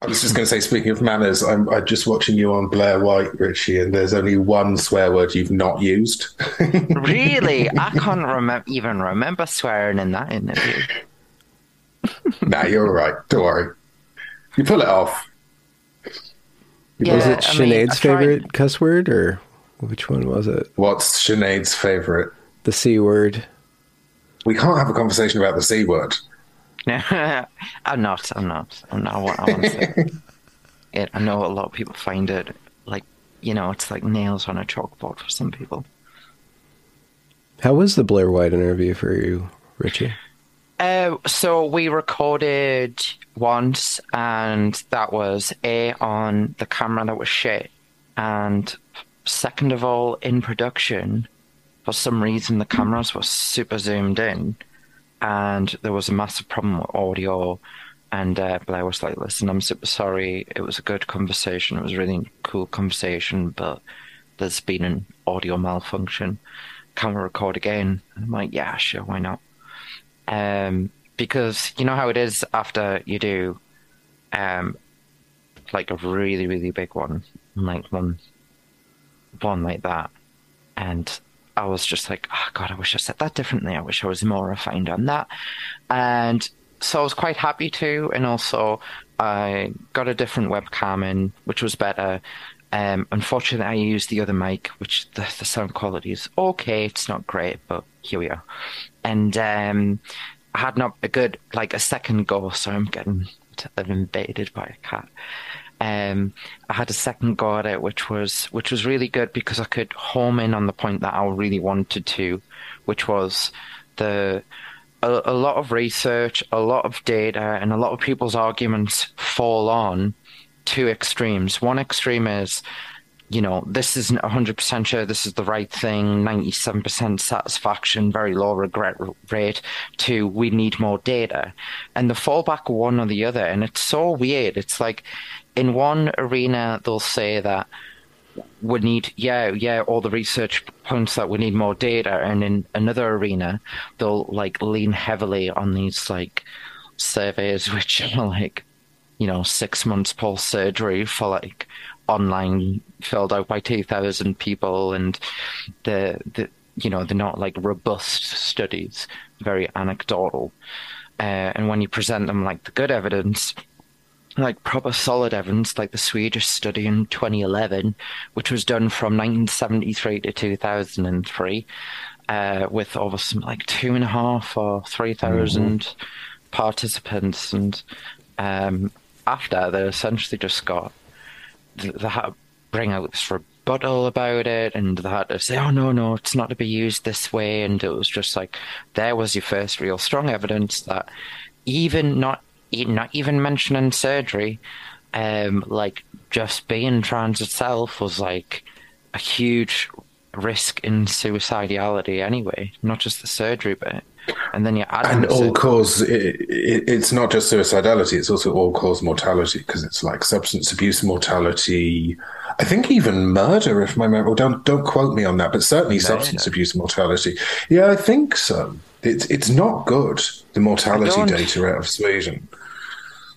I was just going to say, speaking of manners, I'm, I'm just watching you on Blair White, Richie, and there's only one swear word you've not used. really? I can't remember even remember swearing in that interview. nah, you're all right. Don't worry. You pull it off. Yeah, was it I mean, favorite cuss word, or which one was it? What's Sinead's favorite? The C word. We can't have a conversation about the C word. I'm not. I'm not. I'm not. I want, I want to say it. I know a lot of people find it like you know, it's like nails on a chalkboard for some people. How was the Blair White interview for you, Richie? Uh, so we recorded once, and that was a on the camera that was shit, and second of all, in production, for some reason the cameras were super zoomed in, and there was a massive problem with audio. And uh, Blair was like, "Listen, I'm super sorry. It was a good conversation. It was a really cool conversation, but there's been an audio malfunction. Can we record again?" And I'm like, "Yeah, sure, why not?" Um, because you know how it is after you do, um, like a really really big one, like one, one like that, and I was just like, oh God, I wish I said that differently. I wish I was more refined on that. And so I was quite happy to. And also, I got a different webcam in, which was better. Um, unfortunately, I used the other mic, which the, the sound quality is okay. It's not great, but here we are. And um, I had not a good, like a second go, so I'm getting invaded by a cat. Um, I had a second go at it, which was which was really good because I could home in on the point that I really wanted to, which was the a, a lot of research, a lot of data, and a lot of people's arguments fall on two extremes. One extreme is you know, this isn't 100% sure this is the right thing, 97% satisfaction, very low regret rate, to we need more data. And the fallback one or the other. And it's so weird. It's like in one arena, they'll say that we need, yeah, yeah, all the research points that we need more data. And in another arena, they'll like lean heavily on these like surveys, which are like, you know, six months post surgery for like online filled out by 2,000 people and the, the, you know, they're not like robust studies, very anecdotal. Uh, and when you present them like the good evidence, like proper solid evidence, like the Swedish study in 2011, which was done from 1973 to 2003, uh, with over some like two and a half or 3,000 mm-hmm. participants. And um, after, they essentially just got they had to bring out this rebuttal about it, and they had to say, "Oh no, no, it's not to be used this way." And it was just like there was your first real strong evidence that even not not even mentioning surgery, um, like just being trans itself was like a huge risk in suicidality anyway, not just the surgery bit. And then you add and all cause it, it, it's not just suicidality it's also all cause mortality because it's like substance abuse mortality i think even murder if my memory don't don't quote me on that but certainly murder. substance abuse mortality. Yeah i think so. It's it's not good the mortality data out of sweden.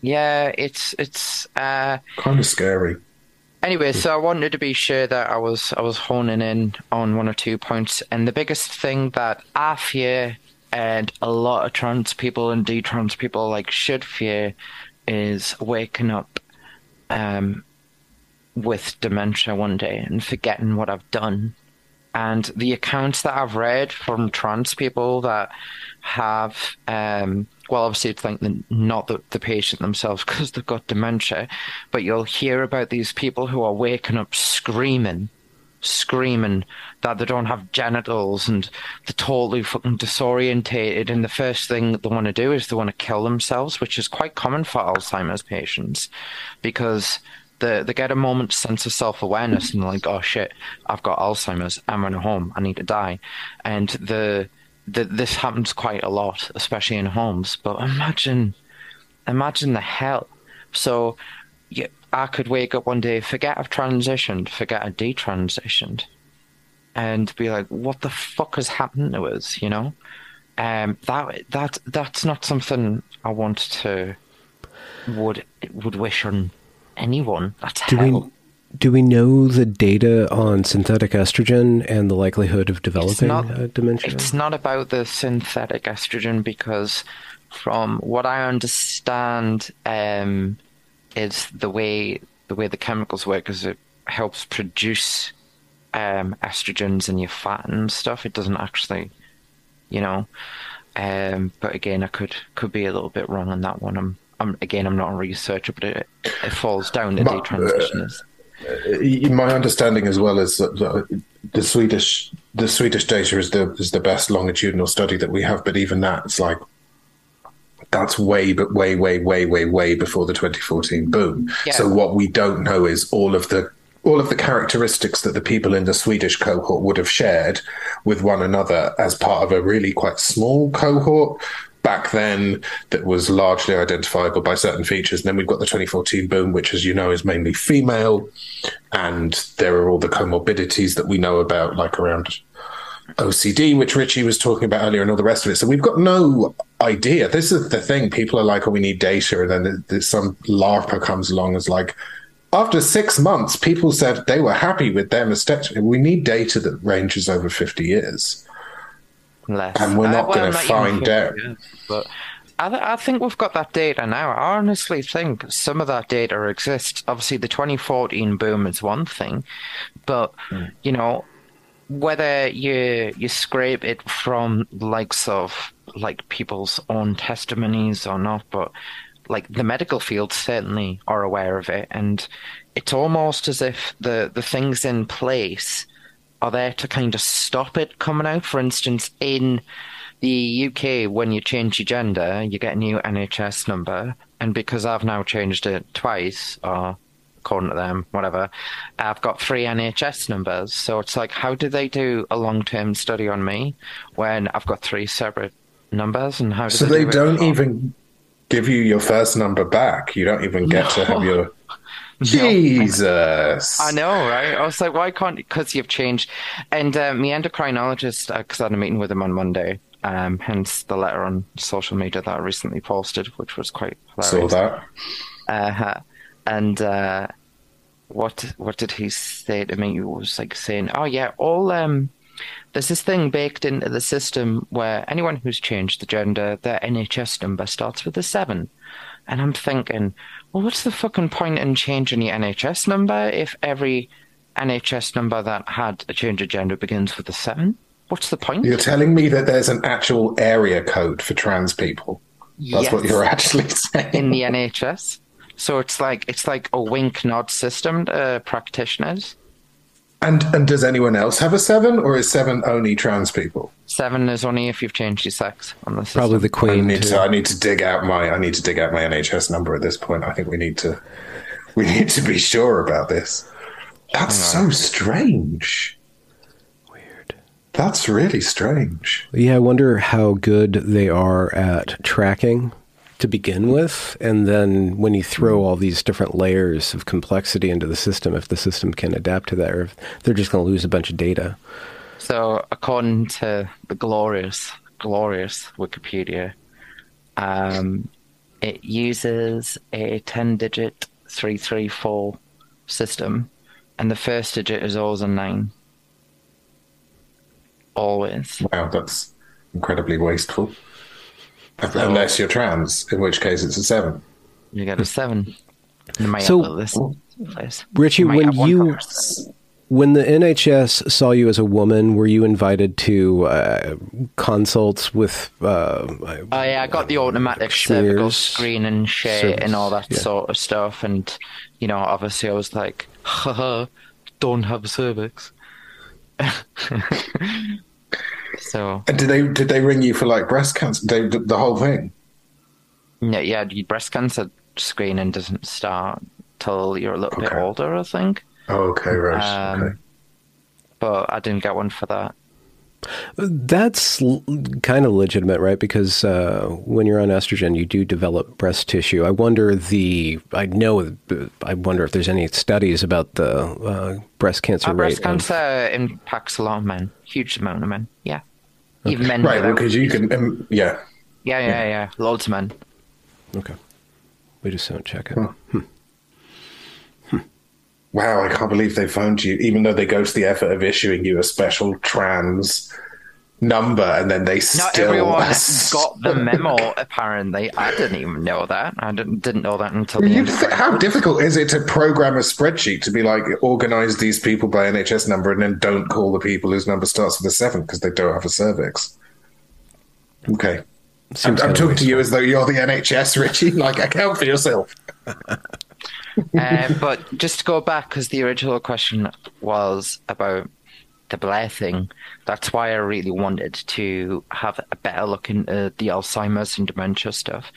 Yeah it's it's uh kind of scary. Anyway, so I wanted to be sure that I was I was honing in on one or two points, and the biggest thing that I fear and a lot of trans people and detrans people like should fear is waking up um, with dementia one day and forgetting what I've done. And the accounts that I've read from trans people that have, um, well, obviously it's like the, not the, the patient themselves because they've got dementia, but you'll hear about these people who are waking up screaming screaming that they don't have genitals and they're totally fucking disorientated. And the first thing they want to do is they want to kill themselves, which is quite common for Alzheimer's patients because they, they get a moment's sense of self awareness and like, oh shit, I've got Alzheimer's. I'm running home. I need to die. And the, the this happens quite a lot, especially in homes. But imagine, imagine the hell. So, yeah, I could wake up one day, forget I've transitioned, forget I detransitioned, and be like, "What the fuck has happened to us?" You know, um, that that that's not something I want to would would wish on anyone. That's do hell. We, do we know the data on synthetic estrogen and the likelihood of developing it's not, uh, dementia? It's not about the synthetic estrogen because, from what I understand, um, is the way the way the chemicals work is it helps produce um, estrogens in your fat and stuff. It doesn't actually, you know. Um, but again, I could could be a little bit wrong on that one. I'm, I'm again, I'm not a researcher, but it, it falls down to detransitioners. Uh, my understanding as well is that the, the Swedish the Swedish data is the is the best longitudinal study that we have, but even that, it's like that's way, but way, way, way, way, way before the 2014 boom. Yeah. So what we don't know is all of the all of the characteristics that the people in the Swedish cohort would have shared with one another as part of a really quite small cohort back then that was largely identifiable by certain features. And then we've got the 2014 boom, which, as you know, is mainly female. And there are all the comorbidities that we know about, like around OCD, which Richie was talking about earlier, and all the rest of it. So we've got no idea. This is the thing. People are like, "Oh, we need data," and then there's some LARPer comes along as like, after six months, people said they were happy with their mastectomy. We need data that ranges over fifty years, And we're not uh, well, going to find out. but I, th- I, think we've got that data now. I honestly think some of that data exists. Obviously, the 2014 boom is one thing, but mm. you know, whether you you scrape it from likes of like people's own testimonies or not, but like the medical field certainly are aware of it, and it's almost as if the the things in place are there to kind of stop it coming out. For instance, in the UK, when you change your gender, you get a new NHS number, and because I've now changed it twice, or according to them, whatever. I've got three NHS numbers. So it's like, how do they do a long term study on me when I've got three separate numbers? And how do so they, they do not even give you your first number back? You don't even get no. to have your. Jesus. I know, right? I was like, why can't, because you've changed. And uh, my endocrinologist, because uh, I had a meeting with him on Monday, um, hence the letter on social media that I recently posted, which was quite hilarious. Saw that. Uh, and uh, what what did he say to me? He was like saying, "Oh yeah, all um, there's this thing baked into the system where anyone who's changed the gender, their NHS number starts with a seven. And I'm thinking, well, what's the fucking point in changing the NHS number if every NHS number that had a change of gender begins with a seven? What's the point? You're telling me that there's an actual area code for trans people. That's yes. what you're actually saying. In the NHS. So it's like it's like a wink nod system to practitioners. And and does anyone else have a seven, or is seven only trans people? Seven is only if you've changed your sex on the system. Probably the queen. I need, to, I need to dig out my I need to dig out my NHS number at this point. I think we need to we need to be sure about this. That's so strange. Weird. That's really strange. Yeah, I wonder how good they are at tracking to begin with. And then when you throw all these different layers of complexity into the system, if the system can adapt to that, or if they're just going to lose a bunch of data. So, according to the glorious, glorious Wikipedia, um, it uses a 10 digit 334 system, and the first digit is always a 9. Always. Wow, that's incredibly wasteful. So, Unless you're trans, in which case it's a seven. You get a seven. so, Richie, when you when the NHS saw you as a woman, were you invited to uh, consults with? Uh, oh yeah, I got the automatic cervical screen and shit service, and all that yeah. sort of stuff. And you know, obviously, I was like, haha, don't have cervix. so And did they did they ring you for like breast cancer? They, the, whole thing. yeah, yeah, breast cancer screening doesn't start till you're a little bit older, I think. Oh, okay, right. Um, okay. But I didn't get one for that. That's l- kind of legitimate, right? Because uh, when you're on estrogen, you do develop breast tissue. I wonder the. I know. I wonder if there's any studies about the uh, breast cancer Uh, rate. breast of- cancer impacts a lot of men, huge amount of men. Yeah, even men. Right, without- because you can. Um, yeah. Yeah, yeah, yeah, loads of men. okay. We just don't check it. Wow, I can't believe they phoned you, even though they go to the effort of issuing you a special trans number, and then they Not still. everyone got the memo. Apparently, I didn't even know that. I didn't didn't know that until the You end. th- how difficult is it to program a spreadsheet to be like organize these people by NHS number and then don't call the people whose number starts with a seven because they don't have a cervix? Okay, I'm, I'm talking to you as though you're the NHS, Richie. Like account for yourself. Uh, but just to go back, because the original question was about the Blair thing. That's why I really wanted to have a better look into the Alzheimer's and dementia stuff,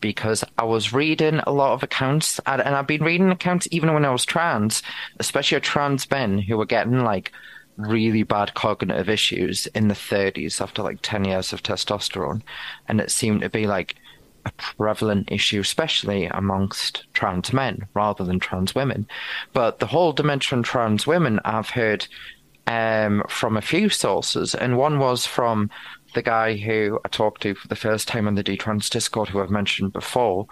because I was reading a lot of accounts, and, and I've been reading accounts even when I was trans, especially trans men who were getting like really bad cognitive issues in the 30s after like 10 years of testosterone, and it seemed to be like a prevalent issue, especially amongst trans men rather than trans women. But the whole dementia trans women, I've heard um, from a few sources, and one was from the guy who I talked to for the first time on the D-Trans Discord, who I've mentioned before.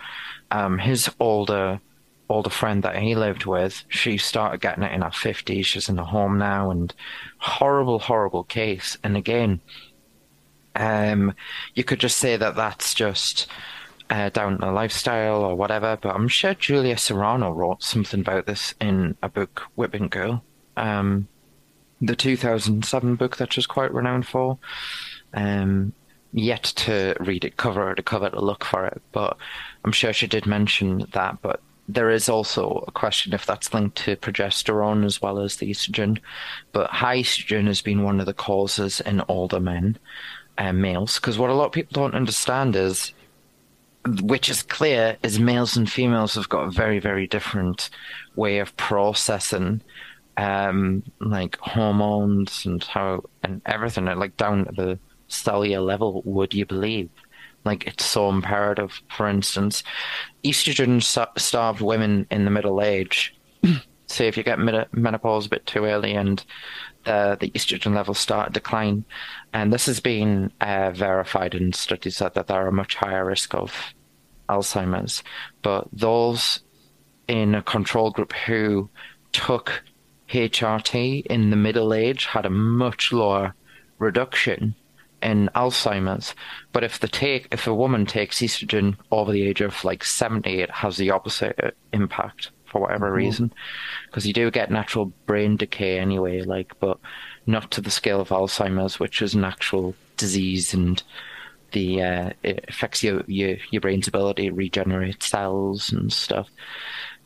Um, his older older friend that he lived with, she started getting it in her 50s. She's in a home now, and horrible, horrible case. And again, um, you could just say that that's just uh, down to lifestyle or whatever, but I'm sure Julia Serano wrote something about this in a book, Whipping Girl, um, the 2007 book that she's quite renowned for. Um, yet to read it cover to cover to look for it, but I'm sure she did mention that. But there is also a question if that's linked to progesterone as well as the estrogen. But high estrogen has been one of the causes in older men and males, because what a lot of people don't understand is which is clear is males and females have got a very very different way of processing um like hormones and how and everything like down the cellular level would you believe? Like it's so imperative. For instance estrogen starved women in the middle age say if you get menopause a bit too early and the, the estrogen levels start decline. And this has been uh, verified in studies that, that they're a much higher risk of Alzheimer's. But those in a control group who took HRT in the middle age had a much lower reduction in Alzheimer's. But if the take if a woman takes estrogen over the age of like 70, it has the opposite uh, impact for whatever reason. Because you do get natural brain decay anyway, like, but not to the scale of Alzheimer's, which is an actual disease and the uh, it affects your, your your brain's ability to regenerate cells and stuff.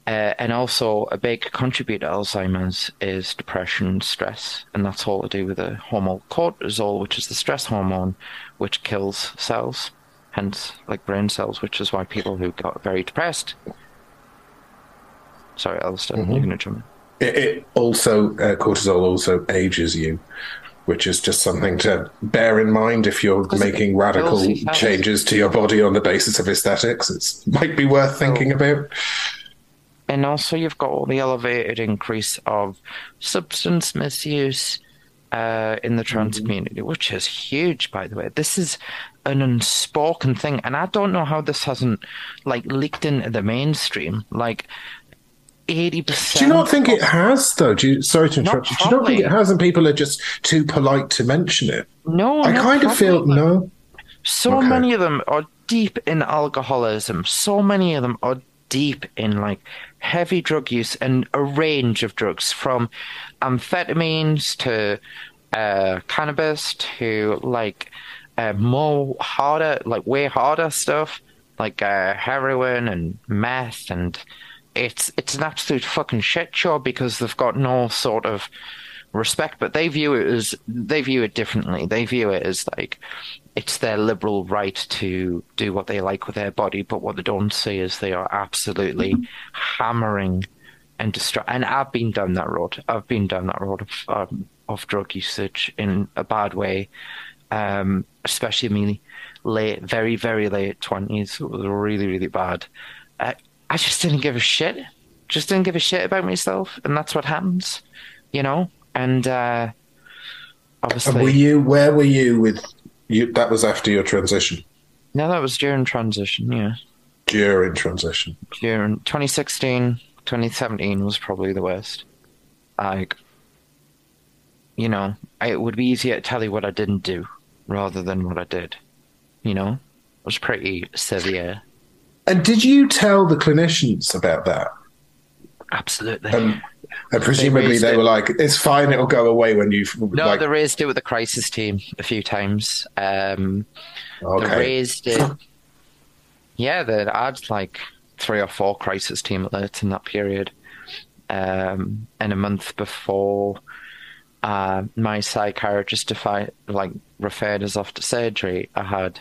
Uh, and also, a big contributor to Alzheimer's is depression and stress, and that's all to do with the hormone cortisol, which is the stress hormone, which kills cells, hence, like brain cells, which is why people who got very depressed. Sorry, Alistair, you're going to jump in. It, it also uh, cortisol also ages you, which is just something to bear in mind if you're Because it making radical kills your cells. changes to your body on the basis of aesthetics. It might be worth thinking about. And also, you've got all the elevated increase of substance misuse uh, in the trans community, which is huge, by the way. This is an unspoken thing, and I don't know how this hasn't like leaked into the mainstream. Like eighty percent. Do you not think it has, though? Do you, sorry to interrupt you. Do you not think it has, and people are just too polite to mention it? No, I kind of feel no. So Okay. many of them are deep in alcoholism. So many of them are deep in like heavy drug use and a range of drugs from amphetamines to uh, cannabis to like uh, more harder, like way harder stuff like uh, heroin and meth and it's it's an absolute fucking shit show because they've got no sort of respect, but they view it as they view it differently. They view it as like it's their liberal right to do what they like with their body, but what they don't see is they are absolutely hammering and destroy. And I've been down that road. I've been down that road of um, of drug usage in a bad way, um, especially me late, very very late twenties. It was really really bad. Uh, I just didn't give a shit. Just didn't give a shit about myself, and that's what happens, you know. And uh, obviously, And were you? Where were you with you? That was after your transition. no, that was during transition. Yeah, During transition. during 2016, 2017 was probably the worst. Like, you know, it would be easier to tell you what I didn't do rather than what I did. You know, it was pretty severe. And did you tell the clinicians about that? Absolutely. And, and presumably they, it. were like, "It's fine. It'll go away when you." no, like, they raised it with the crisis team a few times. Um, They okay. raised it. Yeah, they I had like three or four crisis team alerts in that period. Um, and a month before, uh, my psychiatrist defi- like referred us off to surgery. I had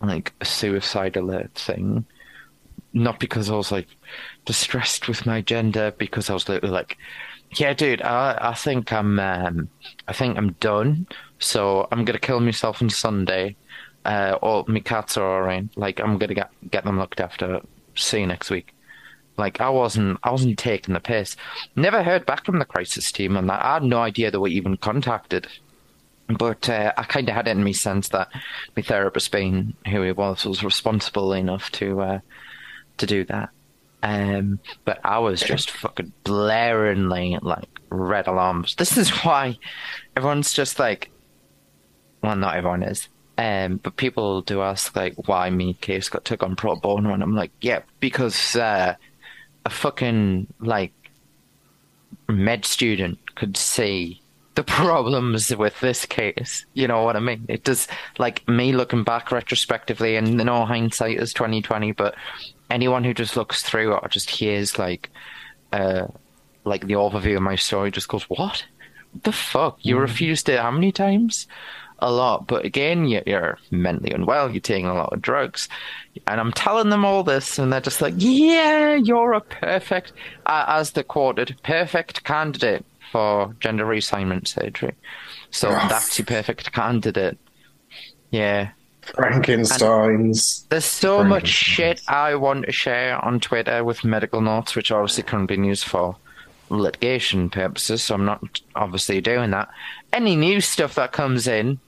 like a suicide alert thing, not because I was like distressed with my gender, because I was literally like, yeah, dude, I I think I'm um, I think I'm done. So I'm gonna kill myself on Sunday. Uh, or my cats are alright. Like I'm gonna get get them looked after. See you next week. Like I wasn't I wasn't taking the piss. Never heard back from the crisis team on that. I had no idea they were even contacted. But uh, I kind of had it in me sense that my therapist, being who he was, was responsible enough to uh, to do that. Um, but I was just fucking blaringly like red alarms. This is why everyone's just like, well, not everyone is. Um, but people do ask like why me case got took on pro bono, and I'm like, yeah, because uh, a fucking like med student could see the problems with this case. You know what I mean? It does like me looking back retrospectively, and in no hindsight is twenty twenty. But anyone who just looks through it or just hears like, uh, like the overview of my story, just goes, "What the fuck? You refused it how many times?" A lot, but again, you- you're mentally unwell. You're taking a lot of drugs, and I'm telling them all this, and they're just like, "Yeah, you're a perfect," uh, as they quoted, "perfect candidate for gender reassignment surgery." So that's your perfect candidate. Yeah, Frankenstein's. there's so Very much shit I want to share on Twitter with medical notes, which obviously couldn't be used for litigation purposes, so I'm not obviously doing that. Any new stuff that comes in,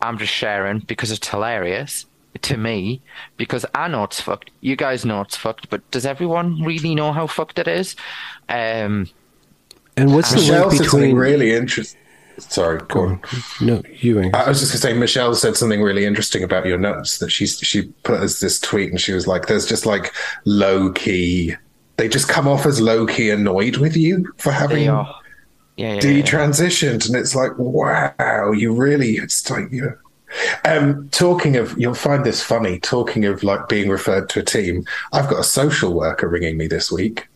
I'm just sharing because it's hilarious to me, because I know it's fucked. You guys know it's fucked, but does everyone really know how fucked it is? Um, And what's the Michelle link between? really interesting. Sorry, go on. No, you. Angus. I was just going to say, Michelle said something really interesting about your notes that she she put as this tweet, and she was like, "There's just like low key. They just come off as low key annoyed with you for having are. Yeah, yeah, yeah. and it's like, wow, you really. It's like you. Um, talking of, you'll find this funny. Talking of like being referred to a team, I've got a social worker ringing me this week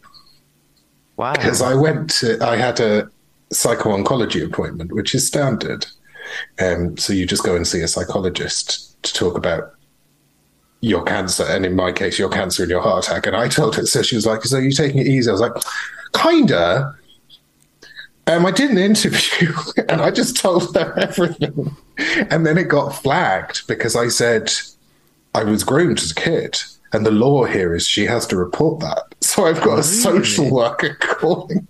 Wow. because I went to, I had a psycho-oncology appointment, which is standard. Um, so you just go and see a psychologist to talk about your cancer, and in my case, your cancer and your heart attack. And I told her, so she was like, "So you're taking it easy?" I was like, "Kinda." Um, I did an interview, and I just told her everything, and then it got flagged because I said I was groomed as a kid. And the law here is she has to report that. So I've got a social worker calling.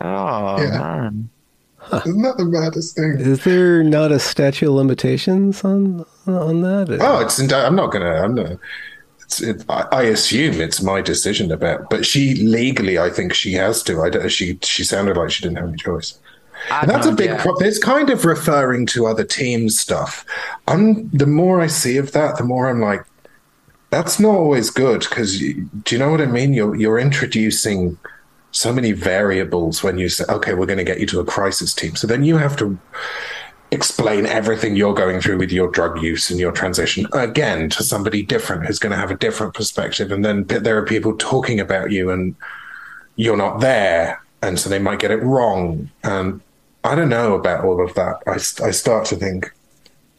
Oh, Yeah. man. Isn't that the maddest thing? Is there not a statute of limitations on on that? Oh, it's. In, I'm not gonna. I'm not. It's, it, I, I assume it's my decision about. But she legally, I think she has to. I don't, she she sounded like she didn't have any choice. And that's a big no idea. problem. It's kind of referring to other teams stuff. I'm the more I see of that, the more I'm like, that's not always good because do you know what I mean? You're you're introducing so many variables when you say, okay, we're going to get you to a crisis team. So then you have to explain everything you're going through with your drug use and your transition again to somebody different who's going to have a different perspective. And then there are people talking about you and you're not there. And so they might get it wrong. And I don't know about all of that. I, I start to think,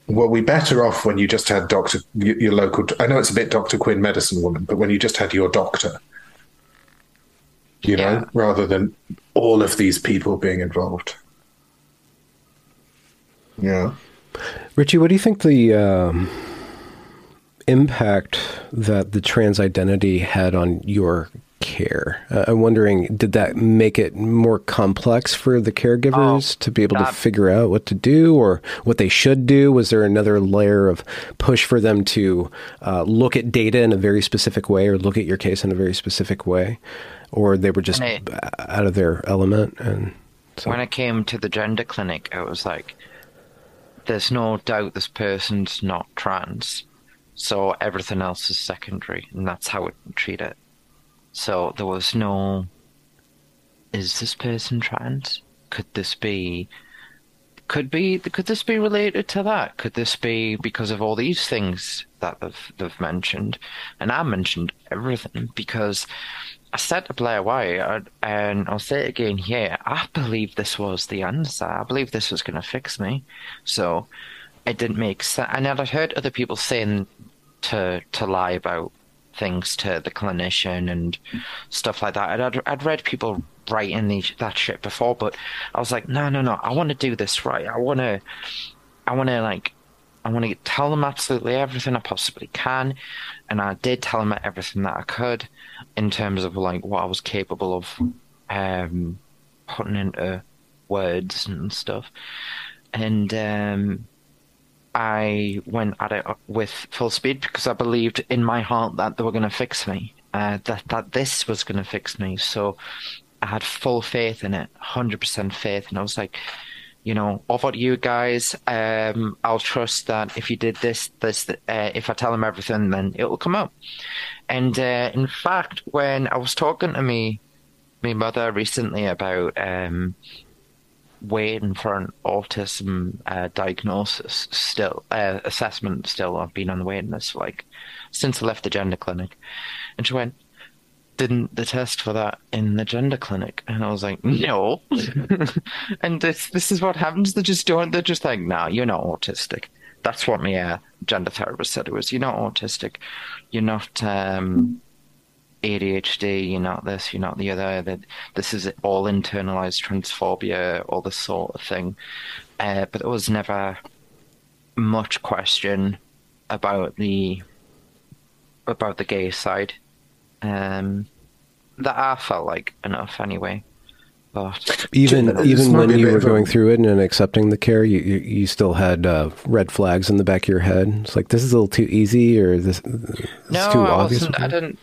well, we better off when you just had doctor your, your local. I know it's a bit Doctor Quinn, medicine woman, but when you just had your doctor, you Yeah. know, rather than all of these people being involved. Yeah. Richie, what do you think the um, impact that the trans identity had on your care? Uh, I'm wondering, did that make it more complex for the caregivers Oh, to be able to figure out what to do or what they should do? Was there another layer of push for them to uh, look at data in a very specific way or look at your case in a very specific way? Or they were just out of their element? And so, When it came to the gender clinic, it was like, there's no doubt this person's not trans, so everything else is secondary, and that's how it treat it. So there was no, is this person trans? Could this be? Could be? Could this be related to that? Could this be because of all these things that they've they've mentioned? And I mentioned everything because I said to Blair White, and I'll say it again here. I believe this was the answer. I believe this was going to fix me. So it didn't make sense. And I'd heard other people saying to to lie about things to the clinician and stuff like that. And I'd I'd read people writing these, that shit before, but I was like, no, no, no. I want to do this right. I want to, I want to like, I want to tell them absolutely everything I possibly can, and I did tell them everything that I could in terms of like what I was capable of um, putting into words and stuff. And um, I went at it with full speed because I believed in my heart that they were going to fix me, uh, that that this was going to fix me. So I had full faith in it, hundred percent faith, and I was like, you know, over to you guys. Um, I'll trust that if you did this, this, uh, if I tell them everything, then it will come out. And uh, in fact, when I was talking to me, my mother recently about um, waiting for an autism uh, diagnosis, still uh, assessment, still I've been on the waiting list like since I left the gender clinic, and she went, didn't the test for that in the gender clinic? And I was like, no. and this this is what happens. They just don't. They're just like, nah, you're not autistic. That's what my uh, gender therapist said. It was, you're not autistic. You're not um, ADHD. You're not this. You're not the other. That this is all internalized transphobia, all this sort of thing. Uh, but there was never much question about the about the gay side um, that I felt like enough anyway. But even even when you were going through it and accepting the care, you you, you still had uh, red flags in the back of your head. It's like this is a little too easy, or this, this no, is too I obvious. wasn't. I didn't.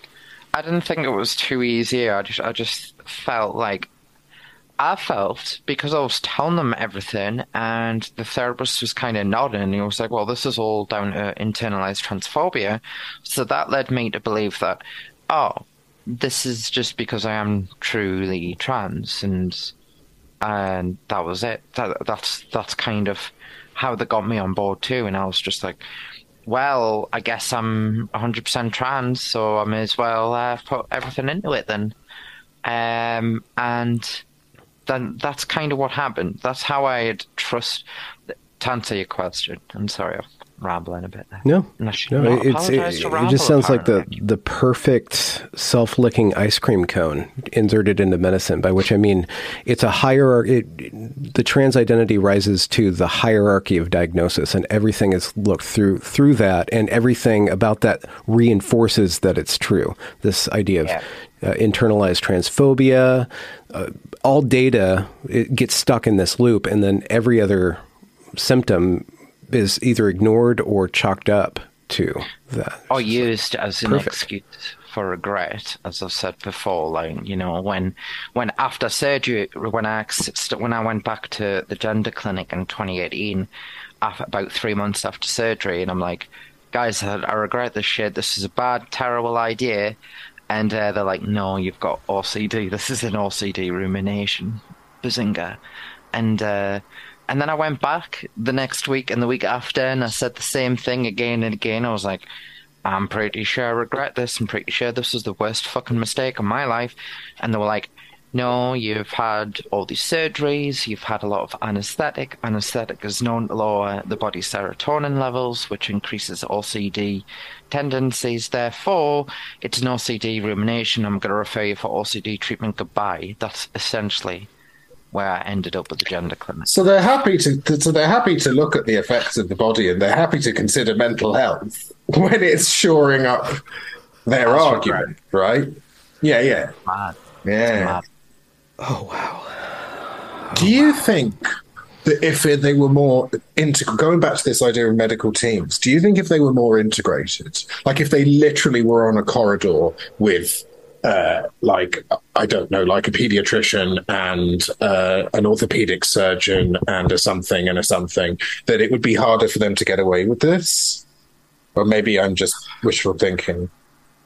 I didn't think it was too easy. I just, I just felt like I felt because I was telling them everything, and the therapist was kind of nodding, and he was like, "Well, this is all down to internalized transphobia," so that led me to believe that, oh, this is just because I am truly trans, and and that was it. That that's that's kind of how they got me on board too, and I was just like, well, I guess I'm 100% trans, so I may as well uh, put everything into it then. Um, and then that's kind of what happened. That's how I had trust. To answer your question, I'm sorry, rambling a bit there. No, no, it's it, it just sounds like the the perfect self-licking ice cream cone inserted into medicine. By which I mean it's a hierarchy. It, the trans identity rises to the hierarchy of diagnosis, and everything is looked through through that, and everything about that reinforces that it's true. This idea of Yeah. uh, internalized transphobia, uh, all data it gets stuck in this loop, and then every other symptom is either ignored or chalked up to that. or used as an Perfect. excuse for regret, as I've said before. Like you know, when when after surgery, when I when I went back to the gender clinic in 2018, after, about three months after surgery, and I'm like, guys, I, I regret this shit. This is a bad, terrible idea. And uh, they're like, no, you've got OCD. This is an OCD rumination. Bazinga. And uh, and then I went back the next week and the week after, and I said the same thing again and again. I was like, I'm pretty sure I regret this. I'm pretty sure this was the worst fucking mistake of my life. And they were like, no, you've had all these surgeries, you've had a lot of anesthetic. Anesthetic is known to lower the body's serotonin levels, which increases OCD tendencies. Therefore, it's an OCD rumination. I'm going to refer you for OCD treatment. Goodbye. That's essentially where I ended up with the gender clinic. So they're happy to so they're happy to look at the effects of the body and they're happy to consider mental health when it's shoring up their That's argument, right? Yeah, yeah. Mad. Yeah. Mad. Oh wow. Oh, Do you wow. think that if they were more integral, going back to this idea of medical teams, do you think if they were more integrated, like if they literally were on a corridor with uh, like I don't know, like a pediatrician and uh, an orthopedic surgeon and a something and a something, that it would be harder for them to get away with this? Or maybe I'm just wishful thinking.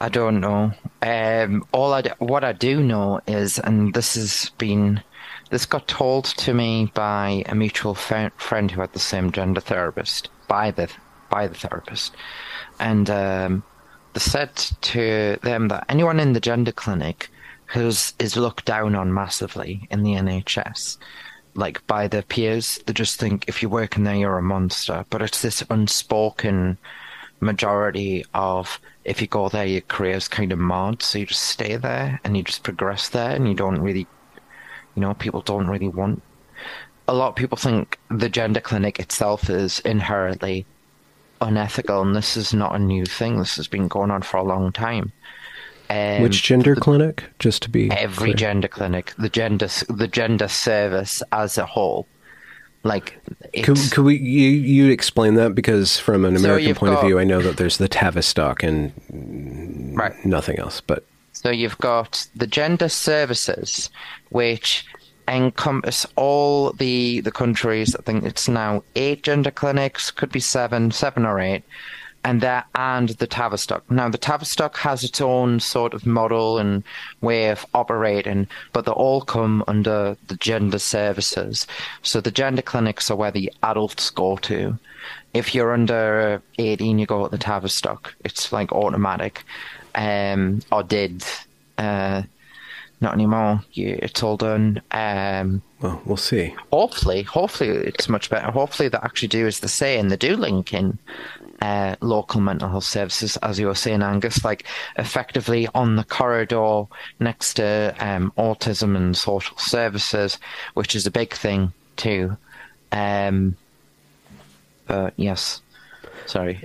I don't know. Um, all I what I do know is, and this has been, this got told to me by a mutual friend who had the same gender therapist by the by the therapist, and um, said to them that anyone in the gender clinic who's is looked down on massively in the NHS, like by their peers, they just think if you work in there, you're a monster. But it's this unspoken majority of if you go there, your career's kind of marred, so you just stay there and you just progress there, and you don't really, you know, people don't really want. A lot of people think the gender clinic itself is inherently unethical, and this is not a new thing. This has been going on for a long time. Um, Which gender the, clinic? Just to be every clear. gender clinic, the gender the gender service as a whole. Like, could, could we you you explain that because from an American so point got, of view, I know that there's the Tavistock and right. nothing else. But so you've got the gender services, which encompass all the the countries. I think it's now eight gender clinics, could be seven, seven or eight, and that and the Tavistock. Now the Tavistock has its own sort of model and way of operating, but they all come under the gender services. So the gender clinics are where the adults go to. If you're under 18, you go at the Tavistock. It's like automatic, um, or did. Uh, not anymore. You, it's all done. Um, well, we'll see. Hopefully, hopefully it's much better. Hopefully they actually do as they say, and they do link in uh, local mental health services, as you were saying, Angus, like effectively on the corridor next to um, autism and social services, which is a big thing too. Um, but yes, sorry.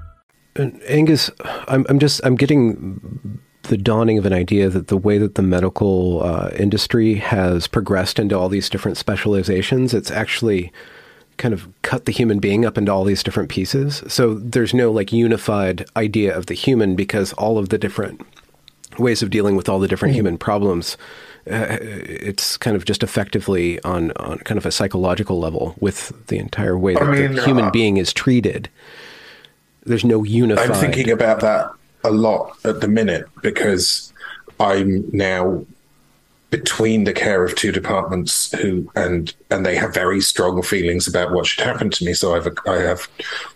And Angus, I'm, I'm just I'm getting the dawning of an idea that the way that the medical uh, industry has progressed into all these different specializations, it's actually kind of cut the human being up into all these different pieces. So there's no like unified idea of the human because all of the different ways of dealing with all the different mm. human problems. Uh, it's kind of just effectively on, on kind of a psychological level with the entire way that I mean, the human uh, being is treated. There's no unified. I'm thinking about that a lot at the minute because I'm now between the care of two departments who and and they have very strong feelings about what should happen to me. So I've I have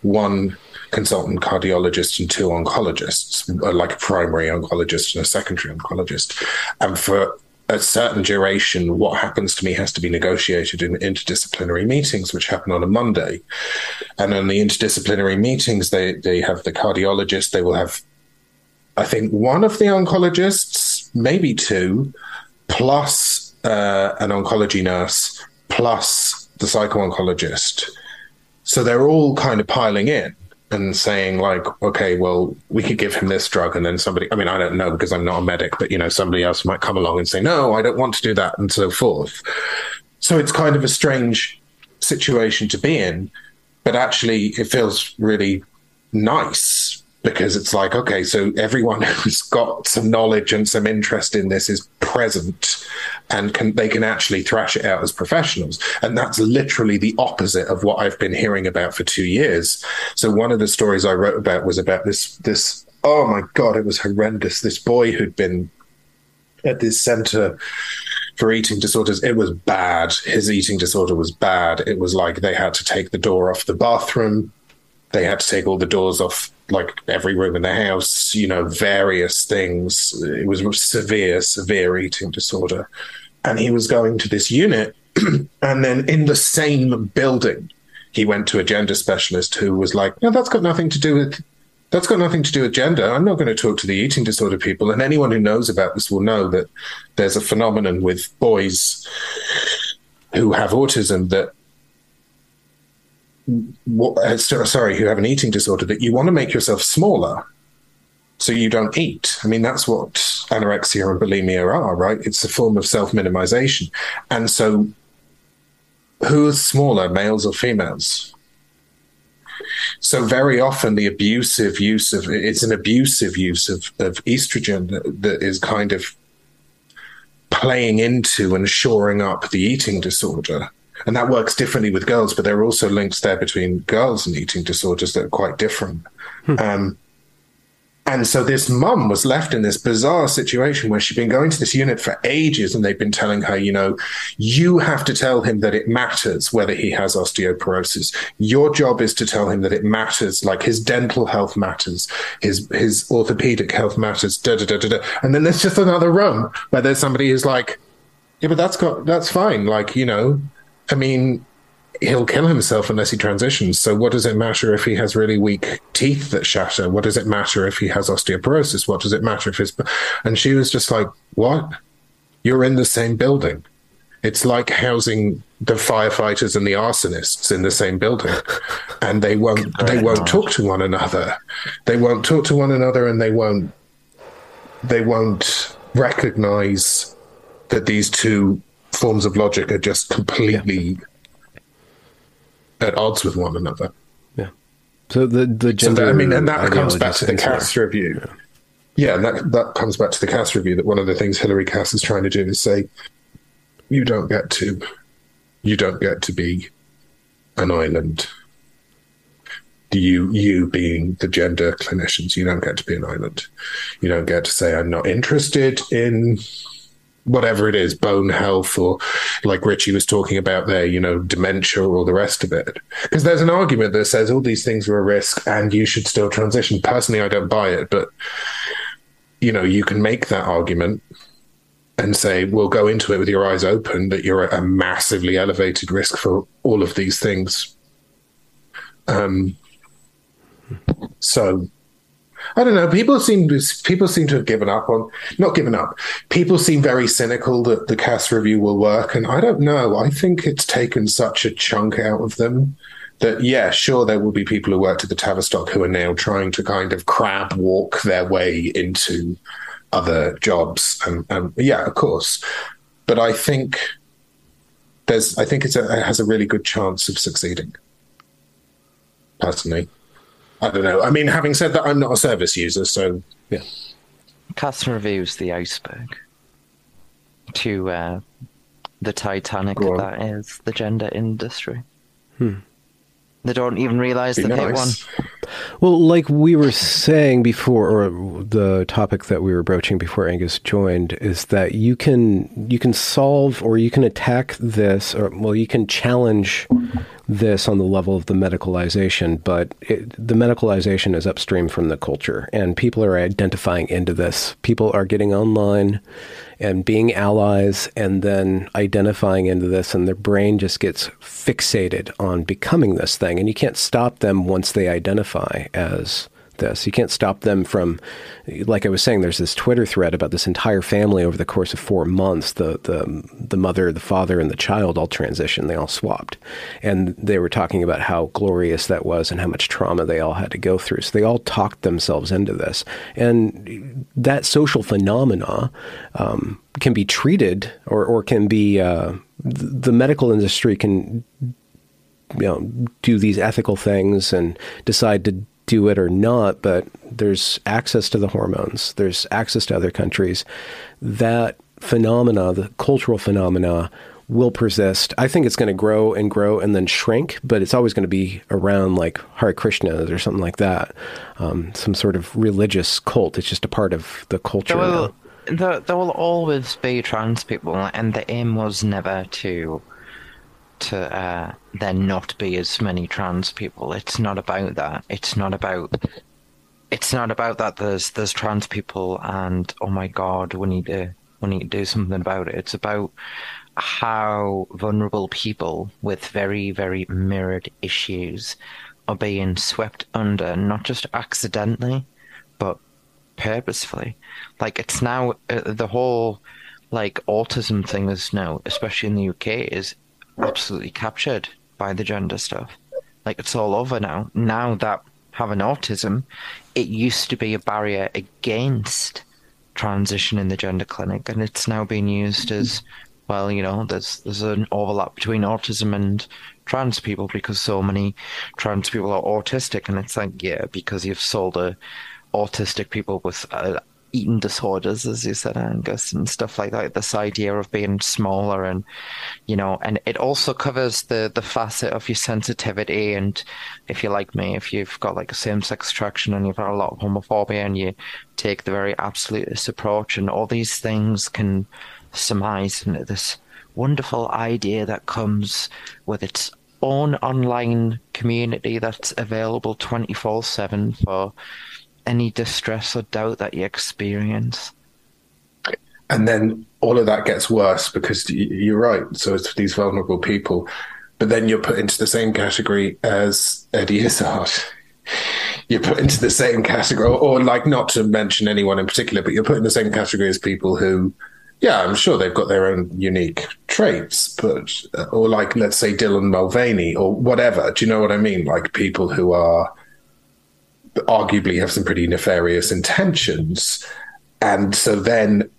one consultant cardiologist and two oncologists, like a primary oncologist and a secondary oncologist, and for a certain duration, what happens to me has to be negotiated in interdisciplinary meetings, which happen on a Monday. And in the interdisciplinary meetings, they, they have the cardiologist, they will have, I think, one of the oncologists, maybe two, plus uh, an oncology nurse, plus the psycho oncologist. So they're all kind of piling in and saying like, okay, well, we could give him this drug, and then somebody, I mean, I don't know because I'm not a medic, but you know, somebody else might come along and say, no, I don't want to do that, and so forth. So it's kind of a strange situation to be in, but actually, it feels really nice because it's like, okay, so everyone who's got some knowledge and some interest in this is present and can they can actually thrash it out as professionals. And that's literally the opposite of what I've been hearing about for two years. So one of the stories I wrote about was about this this oh my god, it was horrendous. This boy who'd been at this center for eating disorders, it was bad. His eating disorder was bad. It was like they had to take the door off the bathroom. They had to take all the doors off like every room in the house, you know, various things. It was severe, severe eating disorder. And he was going to this unit. and then in the same building, he went to a gender specialist who was like, no, that's got nothing to do with that's got nothing to do with gender. I'm not going to talk to the eating disorder people. And anyone who knows about this will know that there's a phenomenon with boys who have autism that uh, sorry, who have an eating disorder, that you want to make yourself smaller so you don't eat. I mean, that's what anorexia and bulimia are, right? It's a form of self minimization. And so, who is smaller, males or females? So very often the abusive use of it's an abusive use of, of estrogen that, that is kind of playing into and shoring up the eating disorder and that works differently with girls, but there are also links there between girls and eating disorders that are quite different. Hmm. Um, and so this mum was left in this bizarre situation where she'd been going to this unit for ages and they'd been telling her, you know, you have to tell him that it matters whether he has osteoporosis. Your job is to tell him that it matters, like his dental health matters, his his orthopedic health matters, da da da da. da. And then there's just another room where there's somebody who's like, yeah, but that's got that's fine. Like, you know, I mean, he'll kill himself unless he transitions. So what does it matter if he has really weak teeth that shatter? What does it matter if he has osteoporosis? What does it matter if his and she was just like, What? You're in the same building. It's like housing the firefighters and the arsonists in the same building. And they won't they won't talk to one another. They won't talk to one another and they won't they won't recognize that these two forms of logic are just completely yeah at odds with one another. Yeah. So the the gender. So that, I mean, and that comes back to the Cass review. Yeah. yeah, and that that comes back to the Cass review. That one of the things Hilary Cass is trying to do is say, you don't get to, you don't get to be an island. You, you being the gender clinicians, you don't get to be an island. You don't get to say, I'm not interested in whatever it is, bone health, or like Richie was talking about there, you know, dementia or the rest of it. Because there's an argument that says all these things are a risk and you should still transition. Personally, I don't buy it, but you know, you can make that argument and say, we'll go into it with your eyes open that you're at a massively elevated risk for all of these things. Um, so I don't know. People seem to people seem to have given up on not given up. People seem very cynical that the Cass review will work, and I don't know. I think it's taken such a chunk out of them that yeah, sure, there will be people who worked at the Tavistock who are now trying to kind of crab walk their way into other jobs, and, and yeah, of course. But I think there's I think a, it has a really good chance of succeeding. Personally. I don't know. I mean, having said that, I'm not a service user, so yeah. Cass reviews the iceberg to uh, the Titanic that is the gender industry. Hmm. They don't even realize that nice. they won. Well, like we were saying before, or the topic that we were broaching before Angus joined, is that you can you can solve or you can attack this, or well, you can challenge this on the level of the medicalization, but it, the medicalization is upstream from the culture, and people are identifying into this. People are getting online and being allies and then identifying into this and their brain just gets fixated on becoming this thing and you can't stop them once they identify as this. You can't stop them from, like I was saying, there's this Twitter thread about this entire family over the course of four months. The the the mother, the father, and the child all transitioned. They all swapped, and they were talking about how glorious that was and how much trauma they all had to go through. So they all talked themselves into this, and that social phenomena um, can be treated or or can be uh, the medical industry can you know do these ethical things and decide to do it or not, but there's access to the hormones, there's access to other countries. That phenomena, the cultural phenomena, will persist. I think it's going to grow and grow and then shrink, but it's always going to be around like Hare Krishna or something like that, um, some sort of religious cult. It's just a part of the culture. There will, there, there will always be trans people, and the aim was never to to uh, there not be as many trans people. It's not about that. It's not about. It's not about that. There's there's trans people, and oh my god, we need to we need to do something about it. It's about how vulnerable people with very, very mirrored issues are being swept under, not just accidentally, but purposefully. Like, it's now uh, the whole like autism thing is now, especially in the UK, is absolutely captured by the gender stuff. Like, it's all over now. Now that having autism, it used to be a barrier against transition in the gender clinic, and it's now being used as well, you know, there's there's an overlap between autism and trans people because so many trans people are autistic, and it's like, yeah, because you've sold a autistic people with uh, eating disorders, as you said, Angus, and stuff like that. This idea of being smaller, and you know, and it also covers the the facet of your sensitivity. And if you're like me, if you've got like a same sex attraction and you've got a lot of homophobia, and you take the very absolutist approach, and all these things can surmise into this wonderful idea that comes with its own online community that's available 24 7 for any distress or doubt that you experience. And then all of that gets worse because you're right. So it's these vulnerable people. But then you're put into the same category as Eddie Izzard. You're put into the same category, or, like not to mention anyone in particular, but you're put in the same category as people who yeah, I'm sure they've got their own unique traits, but uh, or like let's say Dylan Mulvaney or whatever. Do you know what I mean? Like people who are arguably have some pretty nefarious intentions, and so then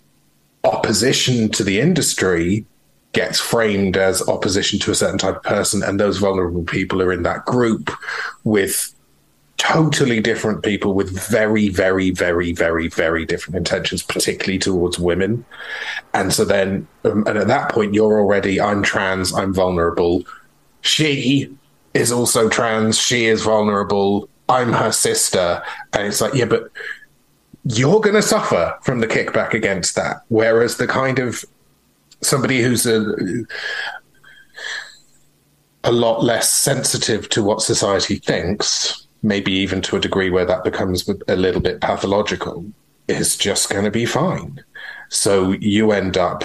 opposition to the industry gets framed as opposition to a certain type of person, and those vulnerable people are in that group with totally different people with very, very, very, very, very different intentions, particularly towards women. And so then, um, and at that point, you're already, I'm trans, I'm vulnerable. She is also trans, she is vulnerable, I'm her sister. And it's like, yeah, but you're going to suffer from the kickback against that. Whereas the kind of somebody who's a, a lot less sensitive to what society thinks maybe even to a degree where that becomes a little bit pathological, is just going to be fine. So you end up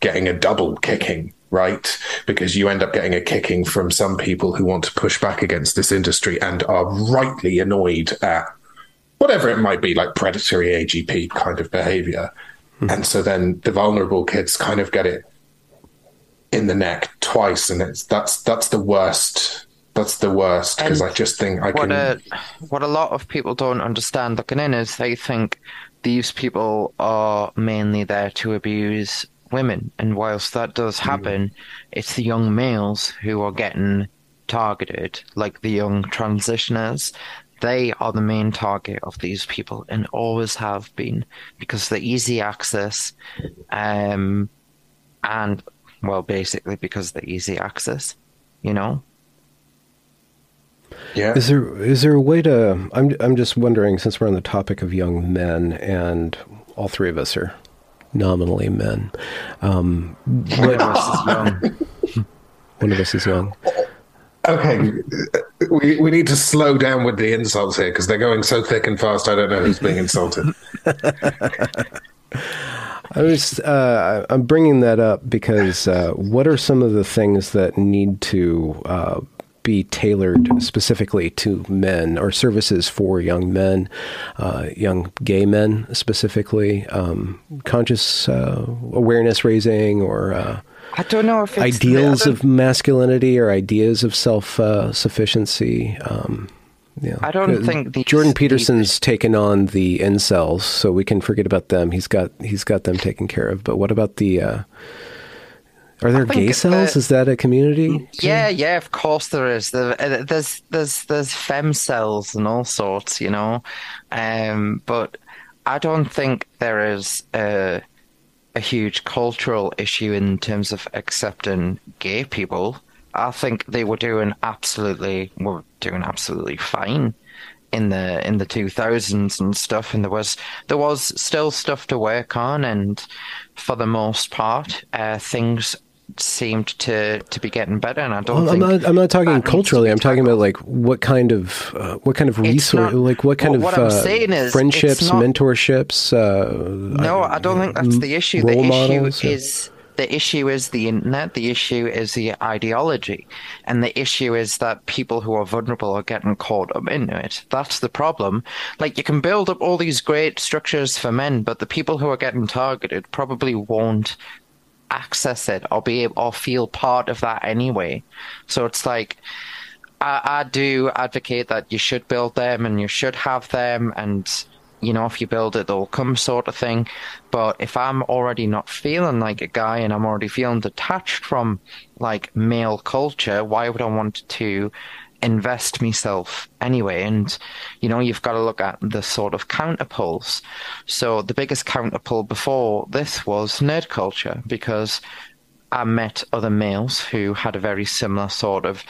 getting a double kicking, right? Because you end up getting a kicking from some people who want to push back against this industry and are rightly annoyed at whatever it might be, like predatory AGP kind of behavior. Mm-hmm. And so then the vulnerable kids kind of get it in the neck twice, and it's that's that's the worst that's the worst because I just think I what can. A, what a lot of people don't understand looking in is they think these people are mainly there to abuse women, and whilst that does mm. happen, mm. it's the young males who are getting targeted, like the young transitioners. They are the main target of these people and always have been because the easy access, um, and well, basically because the easy access, you know. Yeah. Is there is there a way to? I'm I'm just wondering since we're on the topic of young men and all three of us are nominally men. Um, one of us is young. One of us is young. Okay, we we need to slow down with the insults here because they're going so thick and fast. I don't know who's being insulted. I was uh, I'm bringing that up because uh, what are some of the things that need to uh, be tailored specifically to men or services for young men, uh, young gay men specifically, um, conscious uh, awareness raising or. Uh, I don't know if ideals of masculinity or ideas of self uh, sufficiency. Um, yeah. I don't think these, Jordan Peterson's these... taken on the incels, so we can forget about them. He's got he's got them taken care of. But what about the uh, Are there gay cells? Is that a community? Yeah, yeah, of course there is. There, uh, there's there's there's fem cells and all sorts, you know. Um, but I don't think there is a a huge cultural issue in terms of accepting gay people. I think they were doing absolutely were doing absolutely fine in the in the 2000s and stuff and there was there was still stuff to work on and for the most part uh, things seemed to to be getting better and I don't Well, I'm not. I'm not talking culturally. I'm talking about like what kind of uh, what kind of resource, not- like what kind well, of what I'm uh, is, friendships, not- mentorships. Uh, No, I don't think that's the issue. The issue models, is the issue is the internet. The issue is the ideology, and the issue is that people who are vulnerable are getting caught up into it. That's the problem. Like you can build up all these great structures for men, but the people who are getting targeted probably won't access it or be able, or feel part of that anyway. So it's like I, I do advocate that you should build them and you should have them and you know if you build it they'll come sort of thing but if i'm already not feeling like a guy and i'm already feeling detached from like male culture why would i want to invest myself anyway and you know you've got to look at the sort of counterpoles so the biggest counterpole before this was nerd culture because I met other males who had a very similar sort of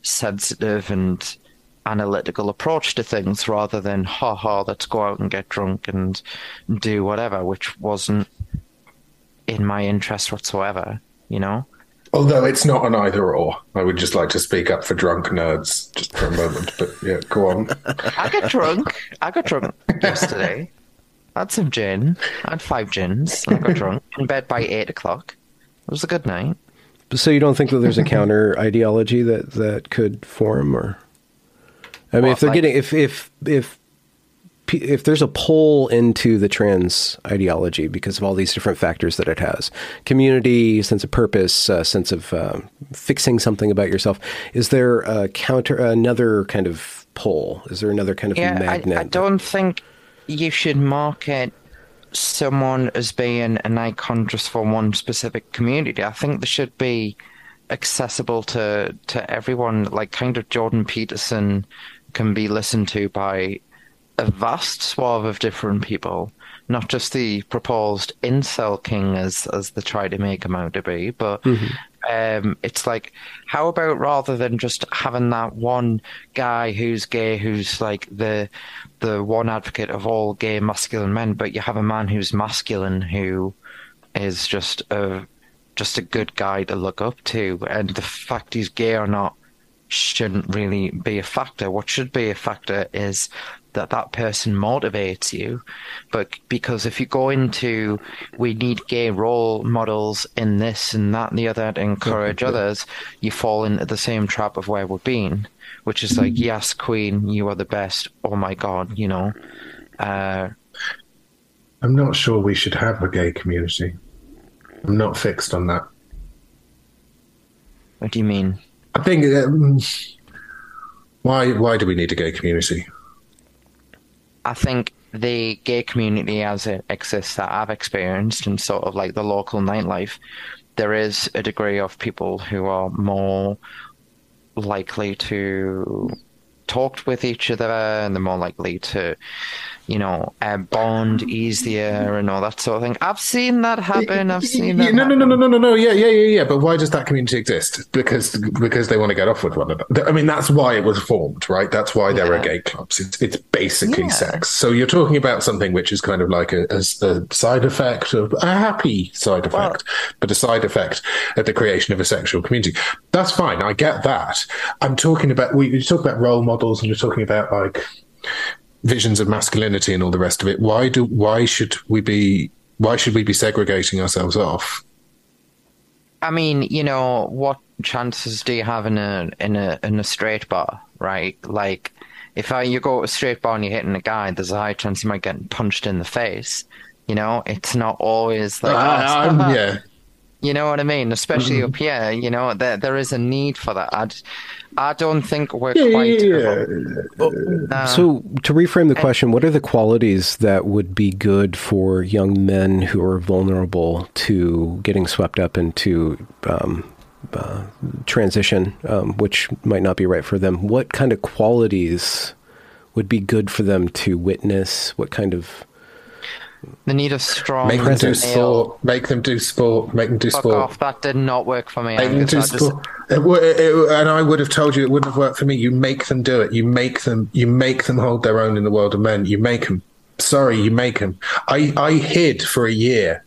sensitive and analytical approach to things rather than, ha ha, let's go out and get drunk and do whatever, which wasn't in my interest whatsoever, you know? Although it's not an either or. I would just like to speak up for drunk nerds just for a moment. But yeah, go on. I got drunk. I got drunk yesterday. I had some gin. I had five gins. And I got drunk in bed by eight o'clock. It was a good night. So you don't think that there's a counter ideology that that could form, or I mean, Well, if they're like- getting if if if pe- if there's a pull into the trans ideology because of all these different factors that it has community sense of purpose uh, sense of um, fixing something about yourself is there a counter another kind of pull is there another kind of Yeah, magnet I, I don't think you should market someone as being an icon just for one specific community. I think they should be accessible to to everyone. Like kind of Jordan Peterson can be listened to by a vast swath of different people, not just the proposed incel king as as they try to make him out to be, but um, it's like how about rather than just having that one guy who's gay, who's like the the one advocate of all gay masculine men, but you have a man who's masculine who is just a just a good guy to look up to, and the fact he's gay or not shouldn't really be a factor. What should be a factor is that that person motivates you. But because if you go into we need gay role models in this and that and the other to encourage others, you fall into the same trap of where we've been, which is like, yes, Queen, you are the best. Oh my God, you know. Uh, I'm not sure we should have a gay community. I'm not fixed on that. what do you mean? I think um, why why do we need a gay community? I think the gay community as it exists that I've experienced and sort of like the local nightlife, there is a degree of people who are more likely to talk with each other and they're more likely to, you know, uh, bond easier and all that sort of thing. I've seen that happen. I've seen that. no, no, no, no, no, no, no. Yeah, yeah, yeah, yeah. But why does that community exist? Because because they want to get off with one another. I mean, that's why it was formed, right? That's why there are gay clubs. It's it's basically Yeah. sex. So you're talking about something which is kind of like a, a, a side effect of a happy side effect, but a side effect at the creation of a sexual community. That's fine. I get that. I'm talking about we, we talk about role models, and you're talking about like visions of masculinity and all the rest of it. Why do why should we be why should we be segregating ourselves off? I mean, you know, what chances do you have in a in a in a straight bar, right? Like, if I, you go to a straight bar and you're hitting a guy, there's a high chance you might get punched in the face. You know, it's not always like I- oh, I'm- yeah. You know what I mean? Especially Mm-hmm. up here, you know, there there is a need for that. I, I don't think we're Yeah, quite. yeah, uh, So, to reframe the question, what are the qualities that would be good for young men who are vulnerable to getting swept up into um, uh, transition, um, which might not be right for them? What kind of qualities would be good for them to witness? What kind of the need of strong. Make them do male- sport. Make them do sport. Make them do Fuck sport. off! That did not work for me. Make them do I just- sport. It, it, it- and I would have told you it wouldn't have worked for me. You make them do it. You make them. You make them hold their own in the world of men. You make them. Sorry, you make them. I I hid for a year